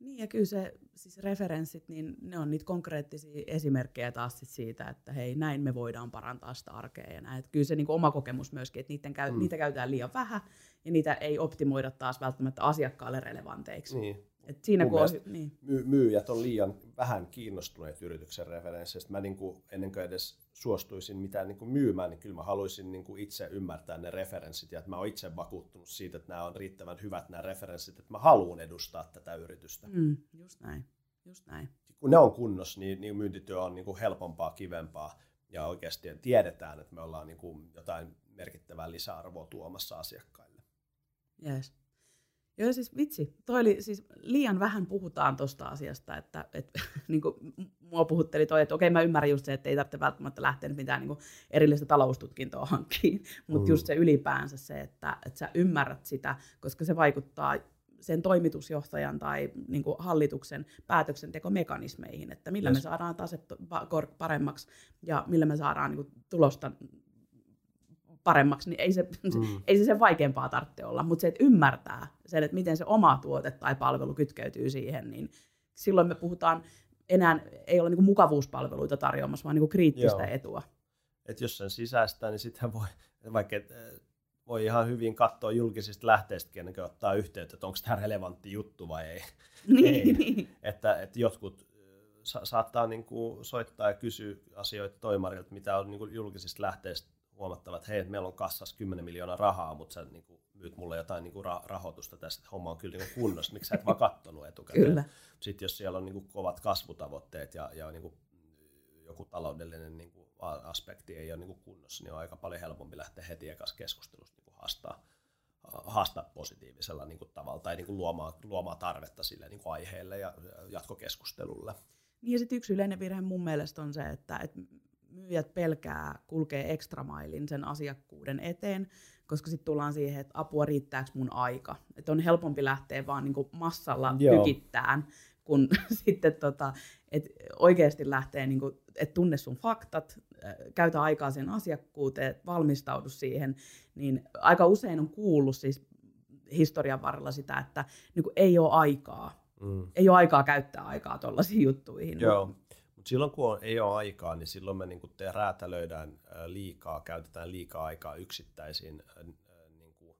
Niin ja kyllä se, siis referenssit, niin ne on niitä konkreettisia esimerkkejä taas sit siitä, että hei näin me voidaan parantaa sitä arkea ja näin. Että kyllä se niin oma kokemus myöskin, että niiden käy, mm. niitä käytetään liian vähän ja niitä ei optimoida taas välttämättä asiakkaalle relevanteiksi. Niin. Et siinä kun on, niin. myyjät on liian vähän kiinnostuneet yrityksen referensseistä. Mä niin kuin, ennen kuin edes suostuisin mitään niin kuin myymään, niin kyllä mä haluaisin niin kuin itse ymmärtää ne referenssit ja että mä oon itse vakuuttunut siitä, että nämä on riittävän hyvät nämä referenssit, että mä haluan edustaa tätä yritystä. Mm, just näin. Just näin. Kun ne on kunnossa, niin, niin myyntityö on niin kuin helpompaa, kivempaa ja oikeasti tiedetään, että me ollaan niin kuin jotain merkittävää lisäarvoa tuomassa asiakkaille. Yes. Joo, siis vitsi. Toi oli, siis liian vähän puhutaan tuosta asiasta, että et, (laughs) niin kuin, mua puhutteli toi, että okei mä ymmärrän just se, että ei tarvitse välttämättä lähteä mitään niin kuin, erillistä taloustutkintoa hankkiin, (laughs) mutta mm. just se ylipäänsä se, että, että sä ymmärrät sitä, koska se vaikuttaa sen toimitusjohtajan tai niin kuin hallituksen päätöksentekomekanismeihin, että millä yes. me saadaan taset paremmaksi ja millä me saadaan niin kuin, tulosta paremmaksi, niin ei (laughs) se, mm. ei se sen vaikeampaa tarvitse olla, mutta se, että ymmärtää sen, että miten se oma tuote tai palvelu kytkeytyy siihen, niin silloin me puhutaan enää, ei ole niin kuin mukavuuspalveluita tarjoamassa, vaan niin kuin kriittistä Joo. etua. Et jos sen sisäistää, niin sitten voi, vaikka voi ihan hyvin katsoa julkisista lähteistä, ennen kuin ottaa yhteyttä, että onko tämä relevantti juttu vai ei. (laughs) Niin, ei. Että, että jotkut sa- saattaa niin kuin soittaa ja kysyä asioita toimarilta, mitä on niin kuin julkisista lähteistä huomattavat, että hei, meillä on kassassa 10 miljoonaa rahaa, mutta sä niin kuin, myyt mulle jotain niin kuin ra- rahoitusta tästä, että homma on kyllä niin kunnossa, miksi sä et vaan kattonut etukäteen. Kyllä. Sitten jos siellä on niin kuin kovat kasvutavoitteet ja, ja niin kuin joku taloudellinen niin kuin aspekti ei ole niin kuin kunnossa, niin on aika paljon helpompi lähteä heti ekassa keskustelussa niin kuin haastaa, haastaa positiivisella niin kuin tavalla tai niin kuin luomaan, luomaan tarvetta sille niin kuin aiheelle ja jatkokeskustelulle. Niin ja sitten yksi yleinen virhe mun mielestä on se, että, että myyjät pelkää kulkee extra mailin sen asiakkuuden eteen, koska sitten tullaan siihen, että apua riittääkö mun aika. Että on helpompi lähteä vaan niinku massalla Joo. tykittään, kun (laughs) sitten tota, et oikeasti lähtee, niinku, että tunne sun faktat, käytä aikaa sen asiakkuuteen, valmistaudu siihen, niin aika usein on kuullut siis historian varrella sitä, että niinku ei ole aikaa. Mm. Ei ole aikaa käyttää aikaa tuollaisiin juttuihin. Joo, mutta silloin kun on, ei ole aikaa, niin silloin me niinku te räätälöidään liikaa, käytetään liikaa aikaa yksittäisiin niinku,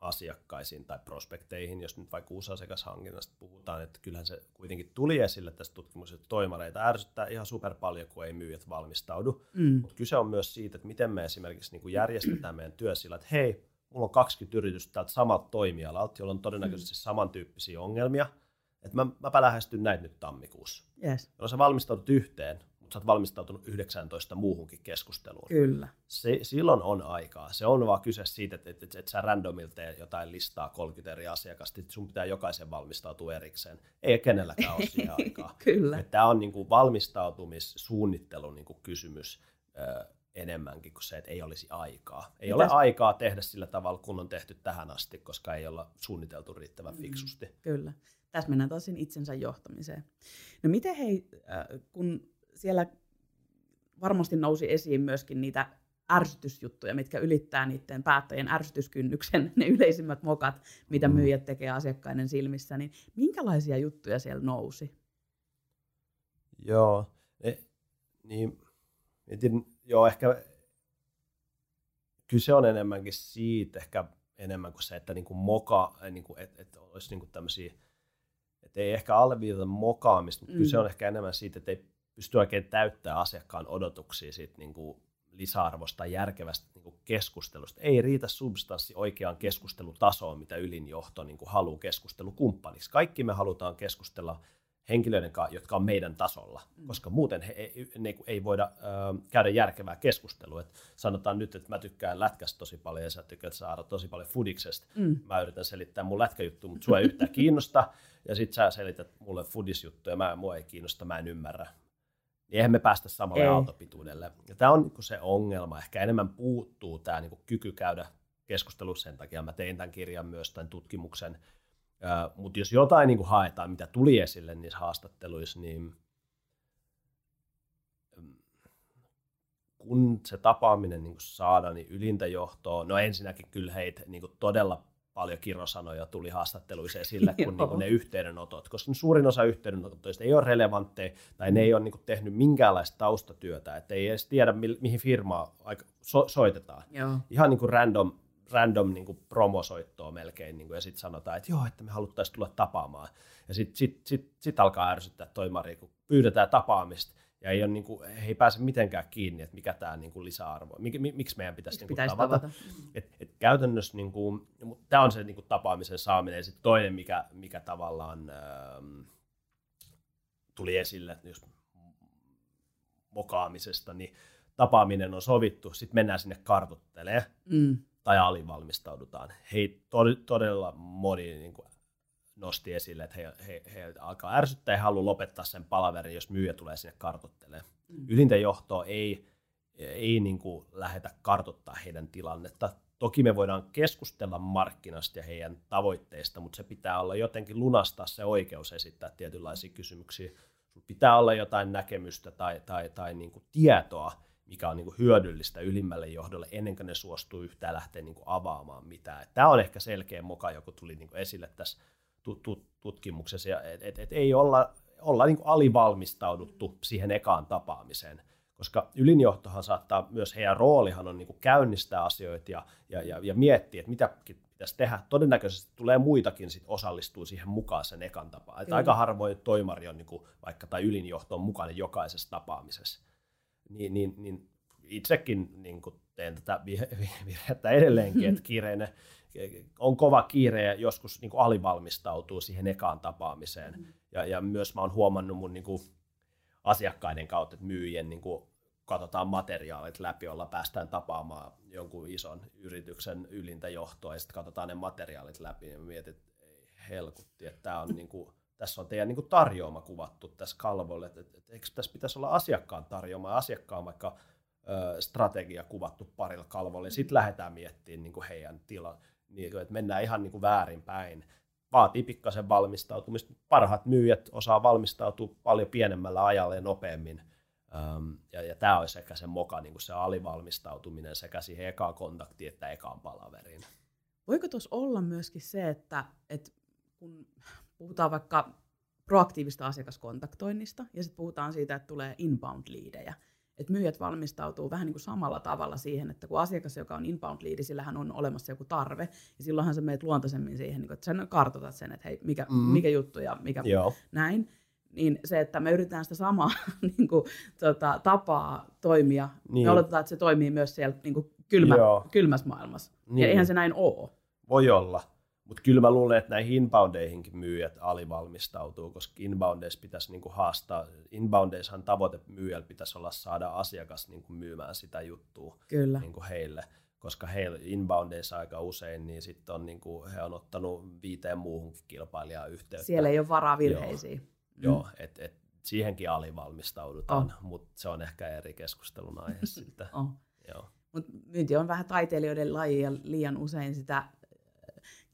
asiakkaisiin tai prospekteihin, jos nyt vaikka uusasiakashankinnasta puhutaan, että kyllähän se kuitenkin tuli esille tästä tutkimuksesta, että toimareita ärsyttää ihan super paljon, kun ei myyjät valmistaudu. Mm. Mutta kyse on myös siitä, että miten me esimerkiksi niin kuin järjestetään meidän työ sillä, että hei, mulla on 20 yritystä täältä samalta toimialalta, jolla on todennäköisesti mm. samantyyppisiä ongelmia, että mä, mäpä lähestyn näitä nyt tammikuussa. Yes. Jolloin sä valmistaudut yhteen, mutta sä oot valmistautunut 19 muuhunkin keskusteluun. Kyllä. Se, silloin on aikaa. Se on vaan kyse siitä, että, että, että, että sä randomilta jotain listaa 30 eri asiakasta, että sun pitää jokaisen valmistautua erikseen. Ei kenelläkään ole siihen (laughs) aikaa. Kyllä. Tämä on niin kuin valmistautumissuunnittelun niin kuin kysymys enemmänkin kuin se, että ei olisi aikaa. Ei Mitäs? ole aikaa tehdä sillä tavalla, kun on tehty tähän asti, koska ei olla suunniteltu riittävän mm, fiksusti. Mm, kyllä. Tässä mennään taas itsensä johtamiseen. No miten hei, äh, kun siellä varmasti nousi esiin myöskin niitä ärsytysjuttuja, mitkä ylittää niiden päättäjien ärsytyskynnyksen, (laughs) ne yleisimmät mokat, mitä mm. myyjät tekee asiakkaiden silmissä, niin minkälaisia juttuja siellä nousi? Joo, e, niin mietin, joo, ehkä kyse on enemmänkin siitä, ehkä enemmän kuin se, että niin kuin moka, niin kuin, että, että olisi niin kuin tämmöisiä, että ei ehkä alleviivata mokaamista, mutta mm. kyse on ehkä enemmän siitä, että ei pysty oikein täyttämään asiakkaan odotuksia siitä niin kuin lisäarvosta järkevästä niin kuin keskustelusta. Ei riitä substanssi oikeaan keskustelutasoon, mitä ylinjohto niin kuin haluaa keskustelukumppaniksi. Kaikki me halutaan keskustella henkilöiden kanssa, jotka on meidän tasolla, mm. koska muuten he, ei, ne, ei voida ö, käydä järkevää keskustelua. Et sanotaan nyt, että mä tykkään lätkästä tosi paljon ja sä tykkäät saada tosi paljon fudiksesta. Mm. Mä yritän selittää mun lätkäjuttu, mutta sua ei yhtään kiinnosta. Ja sit sä selität mulle fudisjuttuja, mä, mua ei kiinnosta, mä en ymmärrä. Niin eihän me päästä samalle ei. aaltopituudelle. Ja tämä on niin se ongelma. Ehkä enemmän puuttuu tämä niin kyky käydä keskustelussa sen takia. Mä tein tämän kirjan myös tämän tutkimuksen mutta jos jotain niin kuin haetaan, mitä tuli esille niissä haastatteluissa, niin mm, kun se tapaaminen niin saadaan, niin ylintä johtoa, no ensinnäkin kyllä heitä niin todella paljon kirosanoja tuli haastatteluissa esille (laughs) kuin, niin kuin ne yhteydenotot, koska suurin osa yhteydenotoista ei ole relevantteja tai ne ei ole niin kuin tehnyt minkäänlaista taustatyötä, että ei edes tiedä mi- mihin firmaan so- soitetaan. Joo. Ihan niin kuin random random niin kuin promosoittoa melkein, niin kuin, ja sitten sanotaan, että joo, että me haluttaisiin tulla tapaamaan. Ja sitten sit, sit, sit alkaa ärsyttää toimari, kun pyydetään tapaamista, ja ei, ole, niin kuin, he ei pääse mitenkään kiinni, että mikä tämä niin kuin lisäarvo, mik, miksi meidän pitäisi, niin kuin, pitäisi tavata. tavata. Et, et käytännössä niin kuin, tämä on se niin kuin, tapaamisen saaminen. Ja sitten toinen, mikä, mikä tavallaan ähm, tuli esille, jos mokaamisesta, niin tapaaminen on sovittu, sitten mennään sinne kartoittelemaan. Mm tai alivalmistaudutaan. Hei, todella moni niin kuin nosti esille, että he, he, he alkaa ärsyttää ja haluaa lopettaa sen palaverin, jos myyjä tulee sinne kartottelemaan. Mm. Ylintä johtoa ei, ei niin kuin lähetä kartottaa heidän tilannetta. Toki me voidaan keskustella markkinasta ja heidän tavoitteista, mutta se pitää olla jotenkin lunastaa se oikeus esittää tietynlaisia kysymyksiä. Pitää olla jotain näkemystä tai, tai, tai niin kuin tietoa, mikä on niin kuin hyödyllistä ylimmälle johdolle ennen kuin ne suostuu yhtään lähteä niin kuin avaamaan mitään. Tämä on ehkä selkeä moka, joka tuli niin kuin esille tässä tutkimuksessa, että et, et ei olla, olla niin alivalmistauduttu siihen ekaan tapaamiseen, koska ylinjohtohan saattaa, myös heidän roolihan on niin käynnistää asioita ja, ja, ja, ja miettiä, että mitä pitäisi tehdä. Todennäköisesti tulee muitakin sit osallistuu siihen mukaan sen ekan tapaan. Että aika harvoin toimari on niin kuin, vaikka tai ylinjohto on mukana jokaisessa tapaamisessa niin, niin, niin itsekin niin kuin teen tätä virhettä edelleenkin, että (laughs) kiireinen, on kova kiire ja joskus niin kuin alivalmistautuu siihen ekaan tapaamiseen. Mm. Ja, ja myös mä oon huomannut mun niin kuin asiakkaiden kautta, että myyjien niin kuin katsotaan materiaalit läpi, jolla päästään tapaamaan jonkun ison yrityksen ylintä johtoa ja sitten katsotaan ne materiaalit läpi ja mietit, että helkutti, että tämä on, niin kuin, tässä on teidän niin kuin tarjoama kuvattu tässä kalvolle, että, että, että eikö tässä pitäisi olla asiakkaan tarjoama ja asiakkaan vaikka ö, strategia kuvattu parilla kalvolla, ja sitten lähdetään miettimään niin kuin heidän tilan, niin, että mennään ihan niin kuin väärinpäin. Vaatii pikkasen valmistautumista. Parhaat myyjät osaa valmistautua paljon pienemmällä ajalla ja nopeammin. Um, ja, ja tämä olisi ehkä se moka, niin kuin se alivalmistautuminen sekä siihen ekaan kontaktiin että ekaan palaveriin. Voiko tuossa olla myöskin se, että, että kun puhutaan vaikka proaktiivista asiakaskontaktoinnista ja sitten puhutaan siitä, että tulee inbound-liidejä, että myyjät valmistautuu vähän niin kuin samalla tavalla siihen, että kun asiakas, joka on inbound liidi, sillähän on olemassa joku tarve, ja silloinhan sä meet luontaisemmin siihen, niin kuin, että sä kartoitat sen, että hei, mikä, mm. mikä juttu ja mikä Joo. näin. Niin se, että me yritetään sitä samaa (laughs) niin kuin, tota, tapaa toimia, niin. me oletetaan, että se toimii myös siellä niin kuin kylmä, kylmässä maailmassa. Niin. Ja eihän se näin ole. Voi olla. Mutta kyllä mä luulen, että näihin inboundeihinkin myyjät alivalmistautuu, koska inboundeissa pitäisi niinku haastaa. Inboundeissahan tavoite myyjällä pitäisi olla saada asiakas niinku myymään sitä juttua kyllä. Niinku heille koska heillä inboundeissa aika usein, niin sitten on, niinku, he on ottanut viiteen muuhunkin kilpailijaa yhteyttä. Siellä ei ole varaa virheisiin. Joo, mm. joo et, et, siihenkin alivalmistaudutaan, oh. mutta se on ehkä eri keskustelun aihe (laughs) sitten. Oh. Mutta myynti on vähän taiteilijoiden laji ja liian usein sitä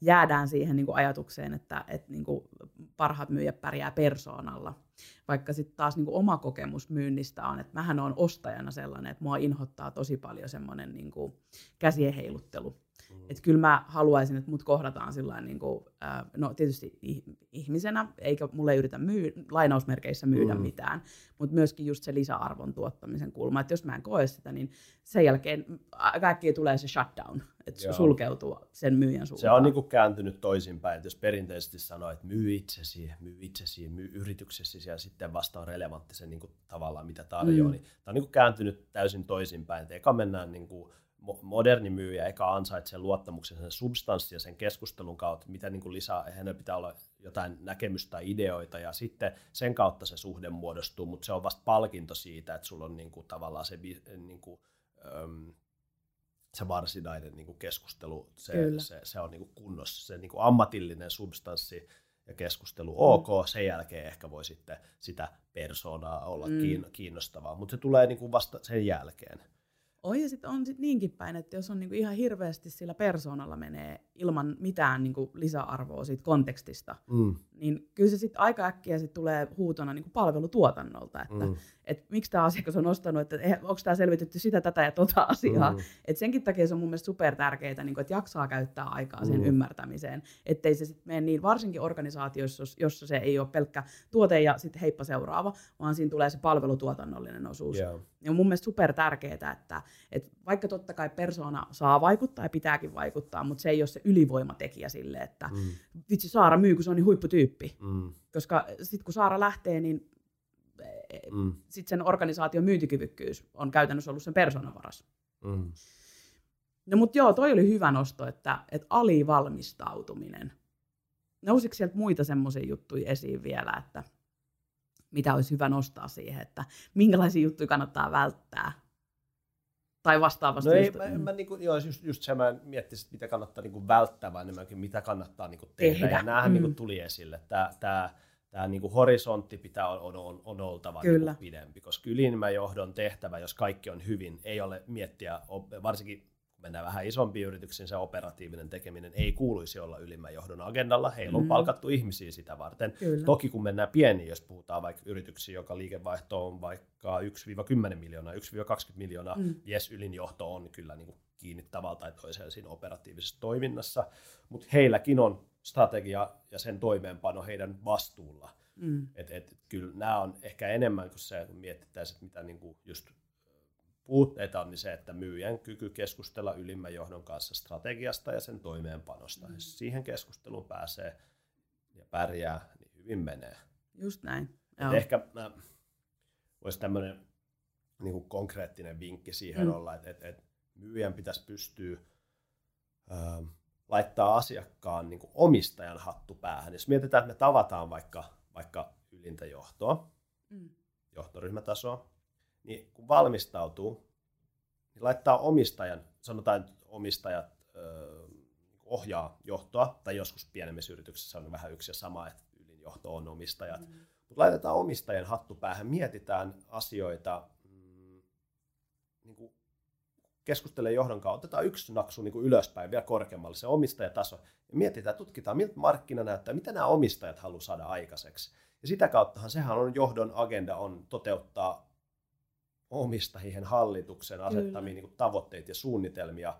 jäädään siihen niin kuin ajatukseen, että, että niin kuin parhaat myyjät pärjää persoonalla. Vaikka sitten taas niin kuin oma kokemus myynnistä on, että mähän on ostajana sellainen, että mua inhottaa tosi paljon semmoinen niin käsien heiluttelu. Mm. Että kyllä mä haluaisin, että mut kohdataan sillä niin kuin, äh, no tietysti ihmisenä, eikä mulle yritä myy, lainausmerkeissä myydä mm. mitään, mutta myöskin just se lisäarvon tuottamisen kulma, että jos mä en koe sitä, niin sen jälkeen kaikki tulee se shutdown, että Joo. sulkeutuu sen myyjän suuntaan. Se on niin kuin kääntynyt toisinpäin, että jos perinteisesti sanoo, että myy itsesi, myy itsesi, myy yrityksesi ja sitten vasta on relevantti se niin kuin tavallaan mitä tarjoaa, mm. niin tämä on niin kuin kääntynyt täysin toisinpäin, että eka mennään niin kuin moderni myyjä eka ansaitsee luottamuksen sen substanssin ja sen keskustelun kautta, mitä niin kuin lisää, hänellä pitää olla jotain näkemystä tai ideoita, ja sitten sen kautta se suhde muodostuu, mutta se on vasta palkinto siitä, että sulla on niin kuin, tavallaan se, niin kuin, äm, se varsinainen niin kuin keskustelu, se, se, se on niin kuin kunnossa, se niin kuin ammatillinen substanssi ja keskustelu ok, mm. sen jälkeen ehkä voi sitten sitä persoonaa olla mm. kiinnostavaa, mutta se tulee niin kuin vasta sen jälkeen. Oi, ja sitten on sit niinkin päin, että jos on niinku ihan hirveästi sillä persoonalla menee ilman mitään niinku lisäarvoa siitä kontekstista, mm. Niin kyllä se sitten aika äkkiä sit tulee huutona niinku palvelutuotannolta, että mm. et miksi tämä asiakas on ostanut, että onko tämä selvitetty sitä, tätä ja tota asiaa. Mm. Et senkin takia se on mun mielestä super tärkeää, niinku, että jaksaa käyttää aikaa sen mm. ymmärtämiseen, ettei se sitten mene niin, varsinkin organisaatioissa, jossa se ei ole pelkkä tuote ja sitten heippa seuraava, vaan siinä tulee se palvelutuotannollinen osuus. Yeah. Ja on mun mielestä super tärkeää, että, että vaikka totta kai persona saa vaikuttaa ja pitääkin vaikuttaa, mutta se ei ole se ylivoimatekijä sille, että mm. vitsi Saara myy, kun se on niin huipputyyppi. Mm. Koska sitten kun Saara lähtee, niin mm. sitten sen organisaation myyntikyvykkyys on käytännössä ollut sen persoonan varas. Mm. No mutta joo, toi oli hyvä nosto, että, että alivalmistautuminen. Nousiko sieltä muita semmoisia juttuja esiin vielä, että mitä olisi hyvä nostaa siihen, että minkälaisia juttuja kannattaa välttää? Tai vastaavasti. No ei, mä, mä niinku, joo, just, just se, mä miettisin, mitä kannattaa niinku välttää, vaan enemmänkin mitä kannattaa niinku tehdä. tehdä. Ja näähän niinku mm. niinku tuli esille. Tämä, tämä, tämä niinku horisontti pitää on, on, on oltava Kyllä. Niinku pidempi, koska ylimmän johdon tehtävä, jos kaikki on hyvin, ei ole miettiä, varsinkin kun mennään vähän isompiin yrityksiin, se operatiivinen tekeminen ei kuuluisi olla ylimmän johdon agendalla. Heillä on mm. palkattu ihmisiä sitä varten. Kyllä. Toki kun mennään pieniin, jos puhutaan vaikka yrityksiä, joka liikevaihto on vaikka 1-10 miljoonaa, 1-20 miljoonaa, mm. yes, ylin johto on kyllä niin kuin kiinni tavalla tai toiseen siinä operatiivisessa toiminnassa, mutta heilläkin on strategia ja sen toimeenpano heidän vastuulla. Mm. Et, et, kyllä nämä on ehkä enemmän kuin se, kun mietittäisiin, mitä niin kuin just puutteita on niin se, että myyjän kyky keskustella ylimmän johdon kanssa strategiasta ja sen toimeenpanosta. Mm. Jos siihen keskusteluun pääsee ja pärjää, niin hyvin menee. Just näin. Joo. Ehkä mä, voisi tämmöinen niin kuin konkreettinen vinkki siihen mm. olla, että, että, että myyjän pitäisi pystyä äh, laittaa asiakkaan niin kuin omistajan hattu päähän. Jos mietitään, että me tavataan vaikka, vaikka ylintä johtoa, mm. johtoryhmätasoa, niin kun valmistautuu, niin laittaa omistajan, sanotaan, että omistajat ö, ohjaa johtoa, tai joskus pienemmissä yrityksissä on vähän yksi ja sama, että johto on omistajat. Mm. Mutta laitetaan omistajien hattu päähän, mietitään asioita, mm, niin kuin keskustelee johdon kanssa, otetaan yksi naksu niin kuin ylöspäin vielä korkeammalle, se omistajataso, ja mietitään, tutkitaan, miltä markkina näyttää, mitä nämä omistajat haluaa saada aikaiseksi. Ja sitä kauttahan sehän on johdon agenda on toteuttaa omistajien hallituksen asettamia niin tavoitteita ja suunnitelmia.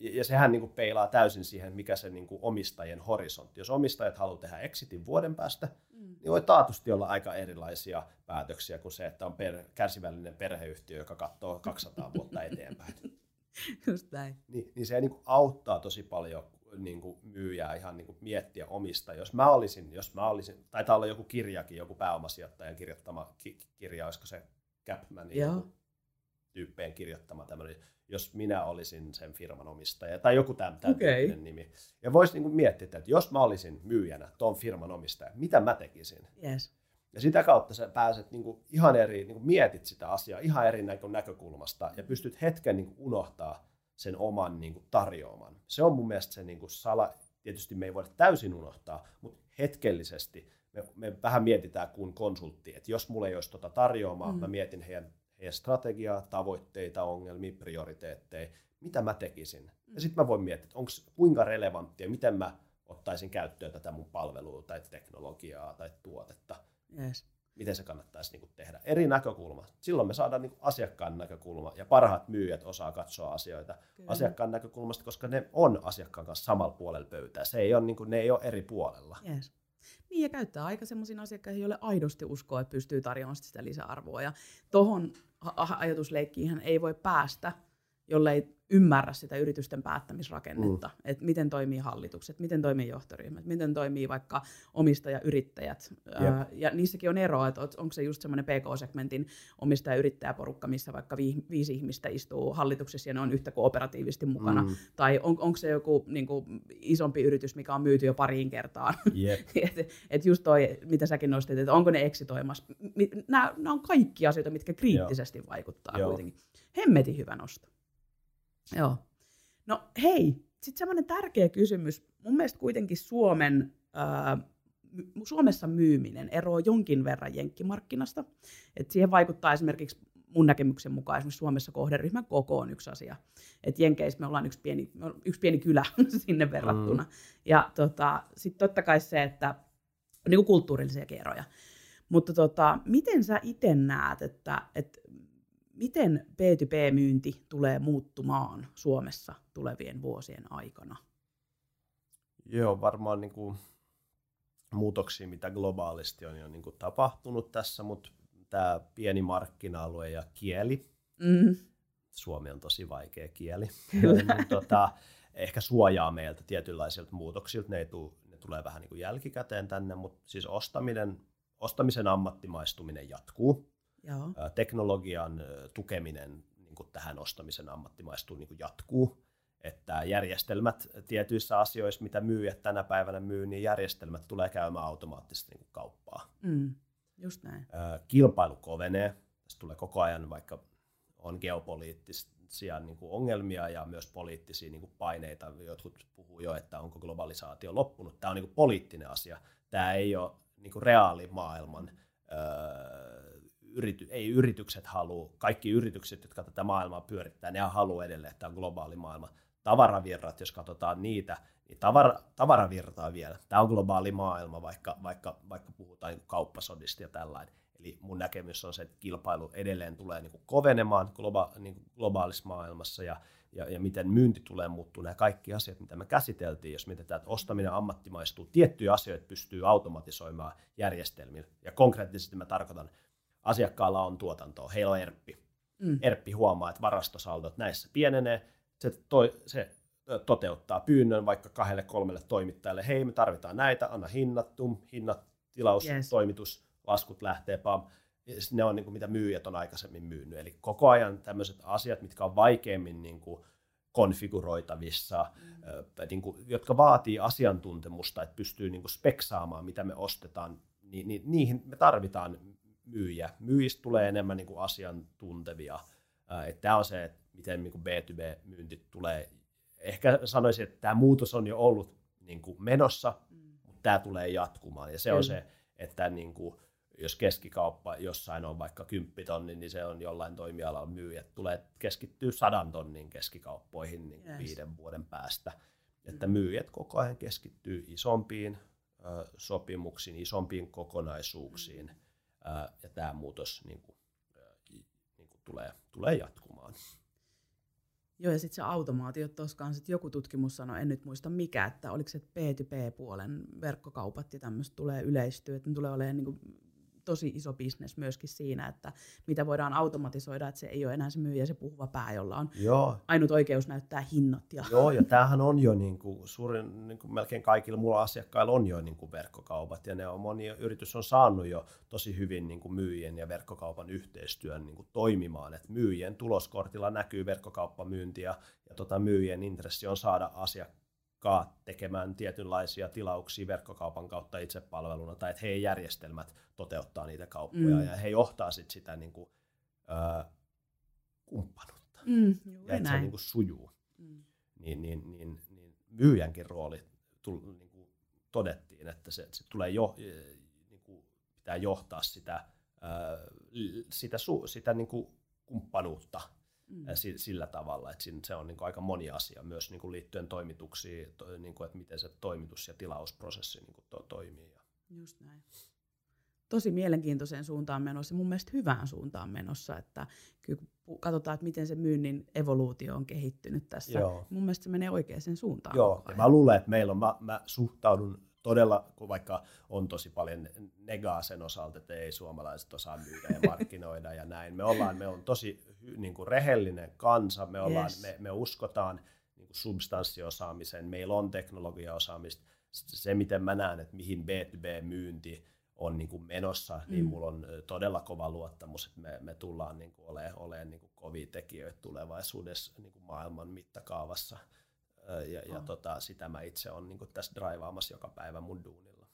Ja, ja sehän niin kuin, peilaa täysin siihen, mikä se niin kuin, omistajien horisontti. Jos omistajat haluaa tehdä exitin vuoden päästä, mm. niin voi taatusti olla aika erilaisia päätöksiä kuin se, että on per, kärsivällinen perheyhtiö, joka katsoo 200 vuotta (laughs) eteenpäin. (laughs) Just näin. Niin, niin se niin kuin, auttaa tosi paljon niin kuin myyjää ihan niin kuin miettiä omista. Jos mä olisin, jos mä olisin, taitaa olla joku kirjakin, joku pääomasijoittajan kirjoittama ki- kirja, olisiko se Capmanin tyyppeen kirjoittama tämmöinen, jos minä olisin sen firman omistaja, tai joku tämän, tämän okay. nimi. Ja voisi niin miettiä, että jos mä olisin myyjänä tuon firman omistaja, mitä mä tekisin? Yes. Ja sitä kautta sä pääset niin kuin ihan eri, niin kuin mietit sitä asiaa ihan eri näkökulmasta ja pystyt hetken niin kuin unohtaa sen oman niin kuin, tarjoaman. Se on mun mielestä se niin kuin, sala, tietysti me ei voida täysin unohtaa, mutta hetkellisesti me, me vähän mietitään kuin konsultti, että jos mulla ei olisi tuota tarjoamaa, mm. mä mietin heidän, heidän strategiaa, tavoitteita, ongelmia, prioriteetteja, mitä mä tekisin. Mm. Ja sitten mä voin miettiä, että onko kuinka relevanttia, miten mä ottaisin käyttöön tätä mun palvelua tai teknologiaa tai tuotetta. Yes miten se kannattaisi niin kuin tehdä. Eri näkökulma. Silloin me saadaan niin kuin asiakkaan näkökulma ja parhaat myyjät osaa katsoa asioita Kyllä. asiakkaan näkökulmasta, koska ne on asiakkaan kanssa samalla puolella pöytää. Se ei ole, niin kuin, ne ei ole eri puolella. Yes. Niin, ja käyttää aika sellaisiin asiakkaisiin, joille aidosti uskoo, että pystyy tarjoamaan sitä lisäarvoa. Ja tuohon ajatusleikkiin ei voi päästä, jollei ymmärrä sitä yritysten päättämisrakennetta, mm. että miten toimii hallitukset, miten toimii johtoryhmät, miten toimii vaikka omistajayrittäjät. Yep. Ää, ja niissäkin on eroa, että onko se just semmoinen PK-segmentin omistajayrittäjäporukka, missä vaikka vi, viisi ihmistä istuu hallituksessa ja ne on yhtä kooperatiivisesti mukana, mm. tai on, onko se joku niin kuin, isompi yritys, mikä on myyty jo pariin kertaan. Yep. (laughs) et, et just toi, mitä säkin nostit, että onko ne eksitoimassa. Nämä on kaikki asioita, mitkä kriittisesti Joo. vaikuttaa Joo. kuitenkin. Hemmetin hyvä nosto. Joo. No hei, sitten semmoinen tärkeä kysymys. Mun mielestä kuitenkin Suomen, ää, Suomessa myyminen eroaa jonkin verran jenkkimarkkinasta. Et siihen vaikuttaa esimerkiksi mun näkemyksen mukaan esimerkiksi Suomessa kohderyhmän koko on yksi asia. Et Jenkeissä me ollaan yksi pieni, yksi pieni kylä (laughs) sinne verrattuna. Mm. Ja tota, sitten totta kai se, että on niin kulttuurillisia eroja. Mutta tota, miten sä itse näet, että, että miten B2B-myynti tulee muuttumaan Suomessa tulevien vuosien aikana? Joo, varmaan niin kuin muutoksia, mitä globaalisti on jo niin kuin tapahtunut tässä, mutta tämä pieni markkina-alue ja kieli, mm. Suomi on tosi vaikea kieli, (laughs) niin, tota, ehkä suojaa meiltä tietynlaisilta muutoksilta, ne, ei tule, ne tulee vähän niin kuin jälkikäteen tänne, mutta siis ostaminen, ostamisen ammattimaistuminen jatkuu, Joo. teknologian tukeminen niin kuin tähän ostamisen ammattimaistuun niin kuin jatkuu. Että järjestelmät tietyissä asioissa, mitä myyjät tänä päivänä myy, niin järjestelmät tulee käymään automaattisesti niin kuin kauppaa. Mm, just näin. Kilpailu kovenee. Tässä tulee koko ajan, vaikka on geopoliittisia niin kuin ongelmia ja myös poliittisia niin kuin paineita. Jotkut puhuu jo, että onko globalisaatio loppunut. Tämä on niin kuin poliittinen asia. Tämä ei ole niin kuin reaalimaailman yrity, ei yritykset halua, kaikki yritykset, jotka tätä maailmaa pyörittää, ne haluaa edelleen, että tämä on globaali maailma. Tavaravirrat, jos katsotaan niitä, niin tavara, tavaravirtaa vielä. Tämä on globaali maailma, vaikka, vaikka, vaikka puhutaan niin kauppasodista ja tällainen. Eli mun näkemys on se, että kilpailu edelleen tulee niin kuin kovenemaan globa, niin kuin globaalissa maailmassa ja, ja, ja miten myynti tulee muuttuu. Nämä kaikki asiat, mitä me käsiteltiin, jos mietitään, että ostaminen ammattimaistuu, tiettyjä asioita pystyy automatisoimaan järjestelmillä. Ja konkreettisesti mä tarkoitan asiakkaalla on tuotantoa, heillä on ERPpi. Mm. ERPpi huomaa, että varastosaldot näissä pienenee, se, toi, se toteuttaa pyynnön vaikka kahdelle kolmelle toimittajalle, hei me tarvitaan näitä, anna hinnat, tum, hinnat, tilaus, yes. toimitus, laskut lähtee, pam. Ne on niin kuin, mitä myyjät on aikaisemmin myynyt. Eli koko ajan tämmöiset asiat, mitkä on vaikeimmin niin kuin, konfiguroitavissa, mm. niin kuin, jotka vaatii asiantuntemusta, että pystyy niin kuin, speksaamaan, mitä me ostetaan, niin, niin niihin me tarvitaan myyjä. Myyjistä tulee enemmän niin kuin asiantuntevia. Tämä on se, että miten niin kuin B2B-myynti tulee. Ehkä sanoisin, että tämä muutos on jo ollut niin kuin menossa, mm. mutta tämä tulee jatkumaan. Ja se Kyllä. on se, että niin kuin, jos keskikauppa jossain on vaikka 10 tonni, niin se on jollain toimialalla myyjät tulee keskittyä sadan tonnin keskikauppoihin niin yes. viiden vuoden päästä. Että mm. myyjät koko ajan keskittyy isompiin ö, sopimuksiin, isompiin kokonaisuuksiin, mm. Ja tämä muutos niin kuin, niin kuin tulee, tulee jatkumaan. Joo, ja sitten se automaatio toskaan, sit joku tutkimus sanoi, en nyt muista mikä, että oliko se P2P-puolen verkkokaupat ja tämmöistä tulee yleistyä, että ne tulee olemaan niin tosi iso bisnes myöskin siinä, että mitä voidaan automatisoida, että se ei ole enää se myyjä se puhuva pää, jolla on Joo. ainut oikeus näyttää hinnat. Ja... Joo, ja tämähän on jo niin kuin, suurin, niin kuin melkein kaikilla muilla asiakkailla on jo niin kuin verkkokaupat, ja ne on, moni yritys on saanut jo tosi hyvin niin kuin myyjien ja verkkokaupan yhteistyön niin kuin toimimaan, että myyjien tuloskortilla näkyy verkkokauppamyynti, ja, ja tota, myyjien intressi on saada asiakkaat tekemään tietynlaisia tilauksia verkkokaupan kautta itsepalveluna, tai että heidän järjestelmät toteuttaa niitä kauppoja, mm. ja he johtaa sit sitä niin kuin, ö, kumppanuutta, mm, ja että se niin kuin sujuu. Mm. Niin, niin, niin, niin myyjänkin rooli tuli, niin kuin todettiin, että se, se tulee jo, niin kuin pitää johtaa sitä, ö, sitä, su, sitä niin kuin kumppanuutta mm. sillä tavalla, että se on niin kuin aika moni asia myös niin kuin liittyen toimituksiin, to, niin kuin, että miten se toimitus- ja tilausprosessi niin kuin to, toimii. Just näin. Tosi mielenkiintoiseen suuntaan menossa, mun mielestä hyvään suuntaan menossa, että kyllä kun katsotaan, että miten se myynnin evoluutio on kehittynyt tässä, Joo. mun mielestä se menee oikeaan suuntaan. Joo, ja mä luulen, että meillä on, mä, mä suhtaudun todella, kun vaikka on tosi paljon negaa sen osalta, että ei suomalaiset osaa myydä ja markkinoida ja näin. Me ollaan, me on tosi niin kuin rehellinen kansa, me, ollaan, yes. me, me uskotaan niin kuin substanssiosaamiseen, meillä on teknologiaosaamista. Se, miten mä näen, että mihin B2B-myynti on niin kuin menossa, niin mm. mulla on todella kova luottamus, että me, me tullaan niin kuin olemaan, olemaan niin kuin kovia tekijöitä tulevaisuudessa niin kuin maailman mittakaavassa. Ja, ja oh. tota, sitä mä itse olen niin tässä draivaamassa joka päivä mun duunilla.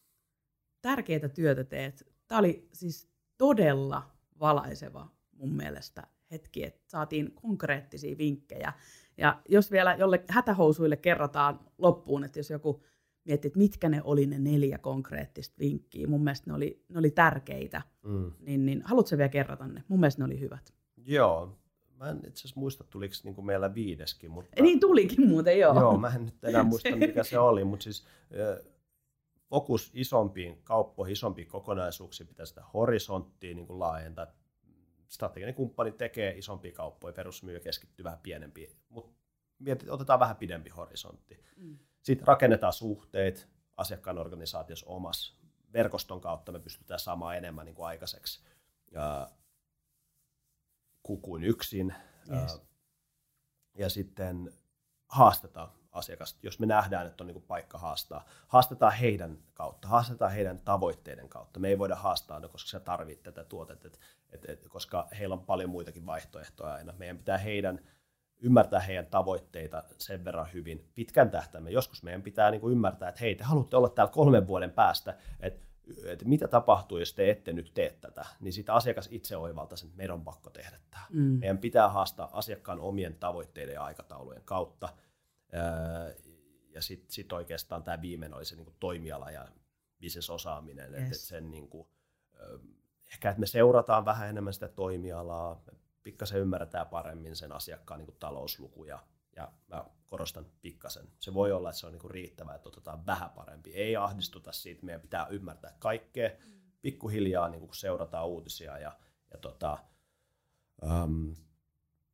Tärkeää työtä teet. Tämä oli siis todella valaiseva mun mielestä hetki, että saatiin konkreettisia vinkkejä. Ja jos vielä jolle hätähousuille kerrotaan loppuun, että jos joku miettii, että mitkä ne oli ne neljä konkreettista vinkkiä, mun mielestä ne oli, ne oli tärkeitä, mm. niin, niin haluatko vielä kerrata ne? Mun mielestä ne oli hyvät. Joo, mä en itse asiassa muista, tuliko niin kuin meillä viideskin. Mutta... Niin tulikin muuten, joo. Joo, mä en nyt enää (laughs) muista, mikä se oli, mutta siis fokus isompiin kauppoihin, isompiin kokonaisuuksiin, pitää sitä horisonttia niin kuin laajentaa, strateginen kumppani tekee isompia kauppoja, perusmyyjä keskittyy vähän pienempiin, mutta mietit, otetaan vähän pidempi horisontti. Mm. Sitten rakennetaan suhteet asiakkaan organisaatiossa omassa verkoston kautta, me pystytään saamaan enemmän niin kuin aikaiseksi ja, kuin yksin. Yes. Ja, ja sitten haastetaan asiakasta, jos me nähdään, että on niin paikka haastaa. Haastetaan heidän kautta, haastetaan heidän tavoitteiden kautta. Me ei voida haastaa, no, koska se tarvitsee tätä tuotetta, et, et, et, koska heillä on paljon muitakin vaihtoehtoja aina. Meidän pitää heidän ymmärtää heidän tavoitteita sen verran hyvin pitkän tähtäimen. Joskus meidän pitää niin ymmärtää, että hei, te haluatte olla täällä kolmen vuoden päästä, että että mitä tapahtuu, jos te ette nyt tee tätä, niin sitä asiakas itse oivaltaa sen, että meidän on pakko tehdä tämä. Mm. Meidän pitää haastaa asiakkaan omien tavoitteiden ja aikataulujen kautta. Ja sitten sit oikeastaan tämä viimeinen oli se niin kuin toimiala ja bisnesosaaminen. Yes. Että sen niin kuin, ehkä että me seurataan vähän enemmän sitä toimialaa, pikkasen ymmärretään paremmin sen asiakkaan niin kuin talouslukuja, ja mä korostan pikkasen. Se voi olla, että se on niin kuin riittävää, että otetaan vähän parempi. Ei ahdistuta siitä, meidän pitää ymmärtää kaikkea. Pikkuhiljaa niin kun seurataan uutisia ja, ja tota, um,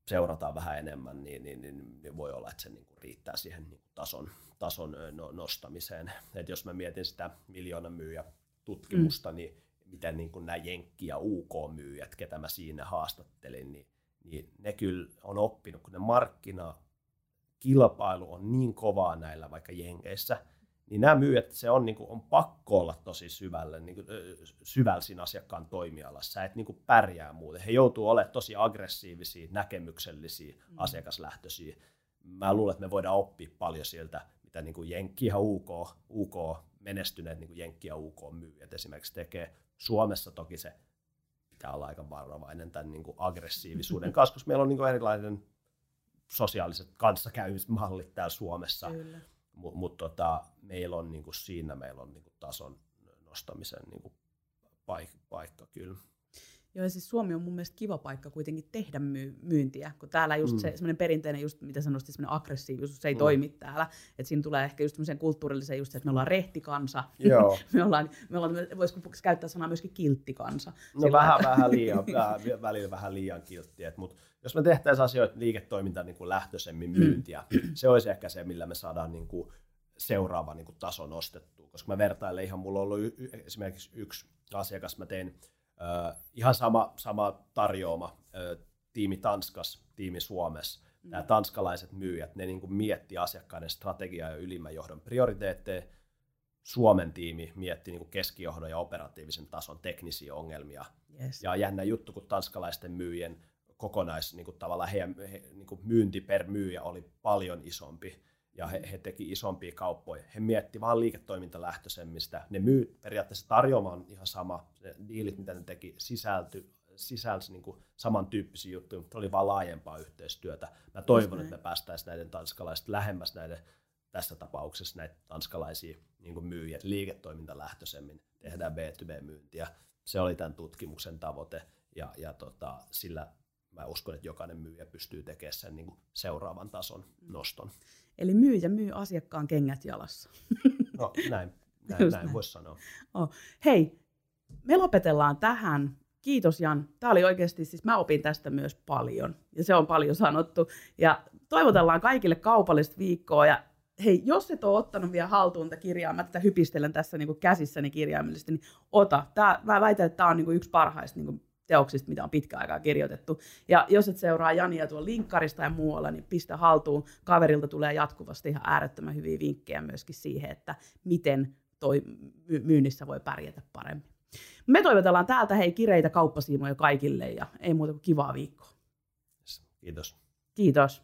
seurataan vähän enemmän, niin, niin, niin, niin voi olla, että se niin kuin riittää siihen niin kuin tason, tason no, nostamiseen. Et jos mä mietin sitä miljoonan myyjä tutkimusta, mm. niin miten niin kuin nämä Jenkki- ja UK-myyjät, ketä mä siinä haastattelin, niin, niin ne kyllä on oppinut, kun ne markkina kilpailu on niin kovaa näillä vaikka Jenkeissä, niin nämä myyjät, se on, niin kuin, on pakko olla tosi niin kuin, syvällä siinä asiakkaan toimialassa. Sä et niin kuin, pärjää muuten. He joutuu olemaan tosi aggressiivisia, näkemyksellisiä, mm. asiakaslähtöisiä. Mä luulen, että me voidaan oppia paljon sieltä, mitä niin kuin Jenkki ja UK, UK menestyneet niin kuin Jenkki ja UK myyjät esimerkiksi tekee. Suomessa toki se pitää olla aika varovainen tämän niin kuin aggressiivisuuden kanssa, koska meillä on niin kuin erilainen sosiaaliset kanssakäymismallit täällä Suomessa. Mutta mut tota, meillä on niin kuin siinä meillä on niin kuin tason nostamisen niin kuin paik- paikka kyllä. Joo, ja siis Suomi on mun mielestä kiva paikka kuitenkin tehdä myy- myyntiä, kun täällä just mm. se semmoinen perinteinen, just mitä sanoisit, semmoinen aggressiivisuus, se ei mm. toimi täällä. Että siinä tulee ehkä just semmoisen kulttuurillisen just, että me ollaan rehtikansa. (laughs) Joo. me ollaan, me ollaan, voisiko käyttää sanaa myöskin kilttikansa. No Sillä vähän, vähän liian, (laughs) vähän, välillä vähän liian kiltti, mutta jos me tehtäisiin asioita liiketoiminta niin kuin lähtöisemmin myyntiä, mm. se olisi ehkä se, millä me saadaan niin kuin seuraava niin kuin taso nostettua. Koska mä vertailen ihan, mulla on ollut y- esimerkiksi yksi asiakas, mä tein äh, ihan sama, sama tarjoama, äh, tiimi Tanskas, tiimi Suomessa. Mm. Nämä tanskalaiset myyjät, ne niin kuin mietti asiakkaiden strategiaa ja ylimmän johdon prioriteetteja. Suomen tiimi mietti niin kuin keskijohdon ja operatiivisen tason teknisiä ongelmia. Yes. Ja jännä juttu, kun tanskalaisten myyjien kokonais, niin kuin tavallaan heidän he, niin kuin myynti per myyjä oli paljon isompi ja he, he teki isompia kauppoja. He mietti vaan liiketoimintalähtöisemmistä. Ne myy periaatteessa tarjoamaan ihan sama. Ne diilit, mitä ne teki, sisälty, sisälsi niin kuin samantyyppisiä juttuja, mutta oli vaan laajempaa yhteistyötä. Mä toivon, että me päästäisiin näiden tanskalaiset lähemmäs näiden tässä tapauksessa näitä tanskalaisia niin kuin myyjiä liiketoimintalähtöisemmin, tehdään B2B-myyntiä. Se oli tämän tutkimuksen tavoite ja, ja tota, sillä mä uskon, että jokainen myyjä pystyy tekemään sen niin kuin seuraavan tason noston. Eli myyjä myy asiakkaan kengät jalassa. (laughs) No näin, näin, näin voisi sanoa. Oh. Hei, me lopetellaan tähän. Kiitos Jan. Tämä oli oikeasti, siis mä opin tästä myös paljon ja se on paljon sanottu. Ja toivotellaan kaikille kaupallista viikkoa ja hei, jos et ole ottanut vielä haltuun tätä kirjaa, mä tätä hypistelen tässä niin kuin käsissäni kirjaimellisesti, niin ota. Tää, mä väitän, että tämä on niin kuin yksi parhaista niin kuin teoksista, mitä on pitkä aikaa kirjoitettu. Ja jos et seuraa Jania tuolla linkkarista ja muualla, niin pistä haltuun. Kaverilta tulee jatkuvasti ihan äärettömän hyviä vinkkejä myöskin siihen, että miten toi myynnissä voi pärjätä paremmin. Me toivotellaan täältä hei kireitä kauppasiimoja kaikille ja ei muuta kuin kivaa viikkoa. Kiitos. Kiitos.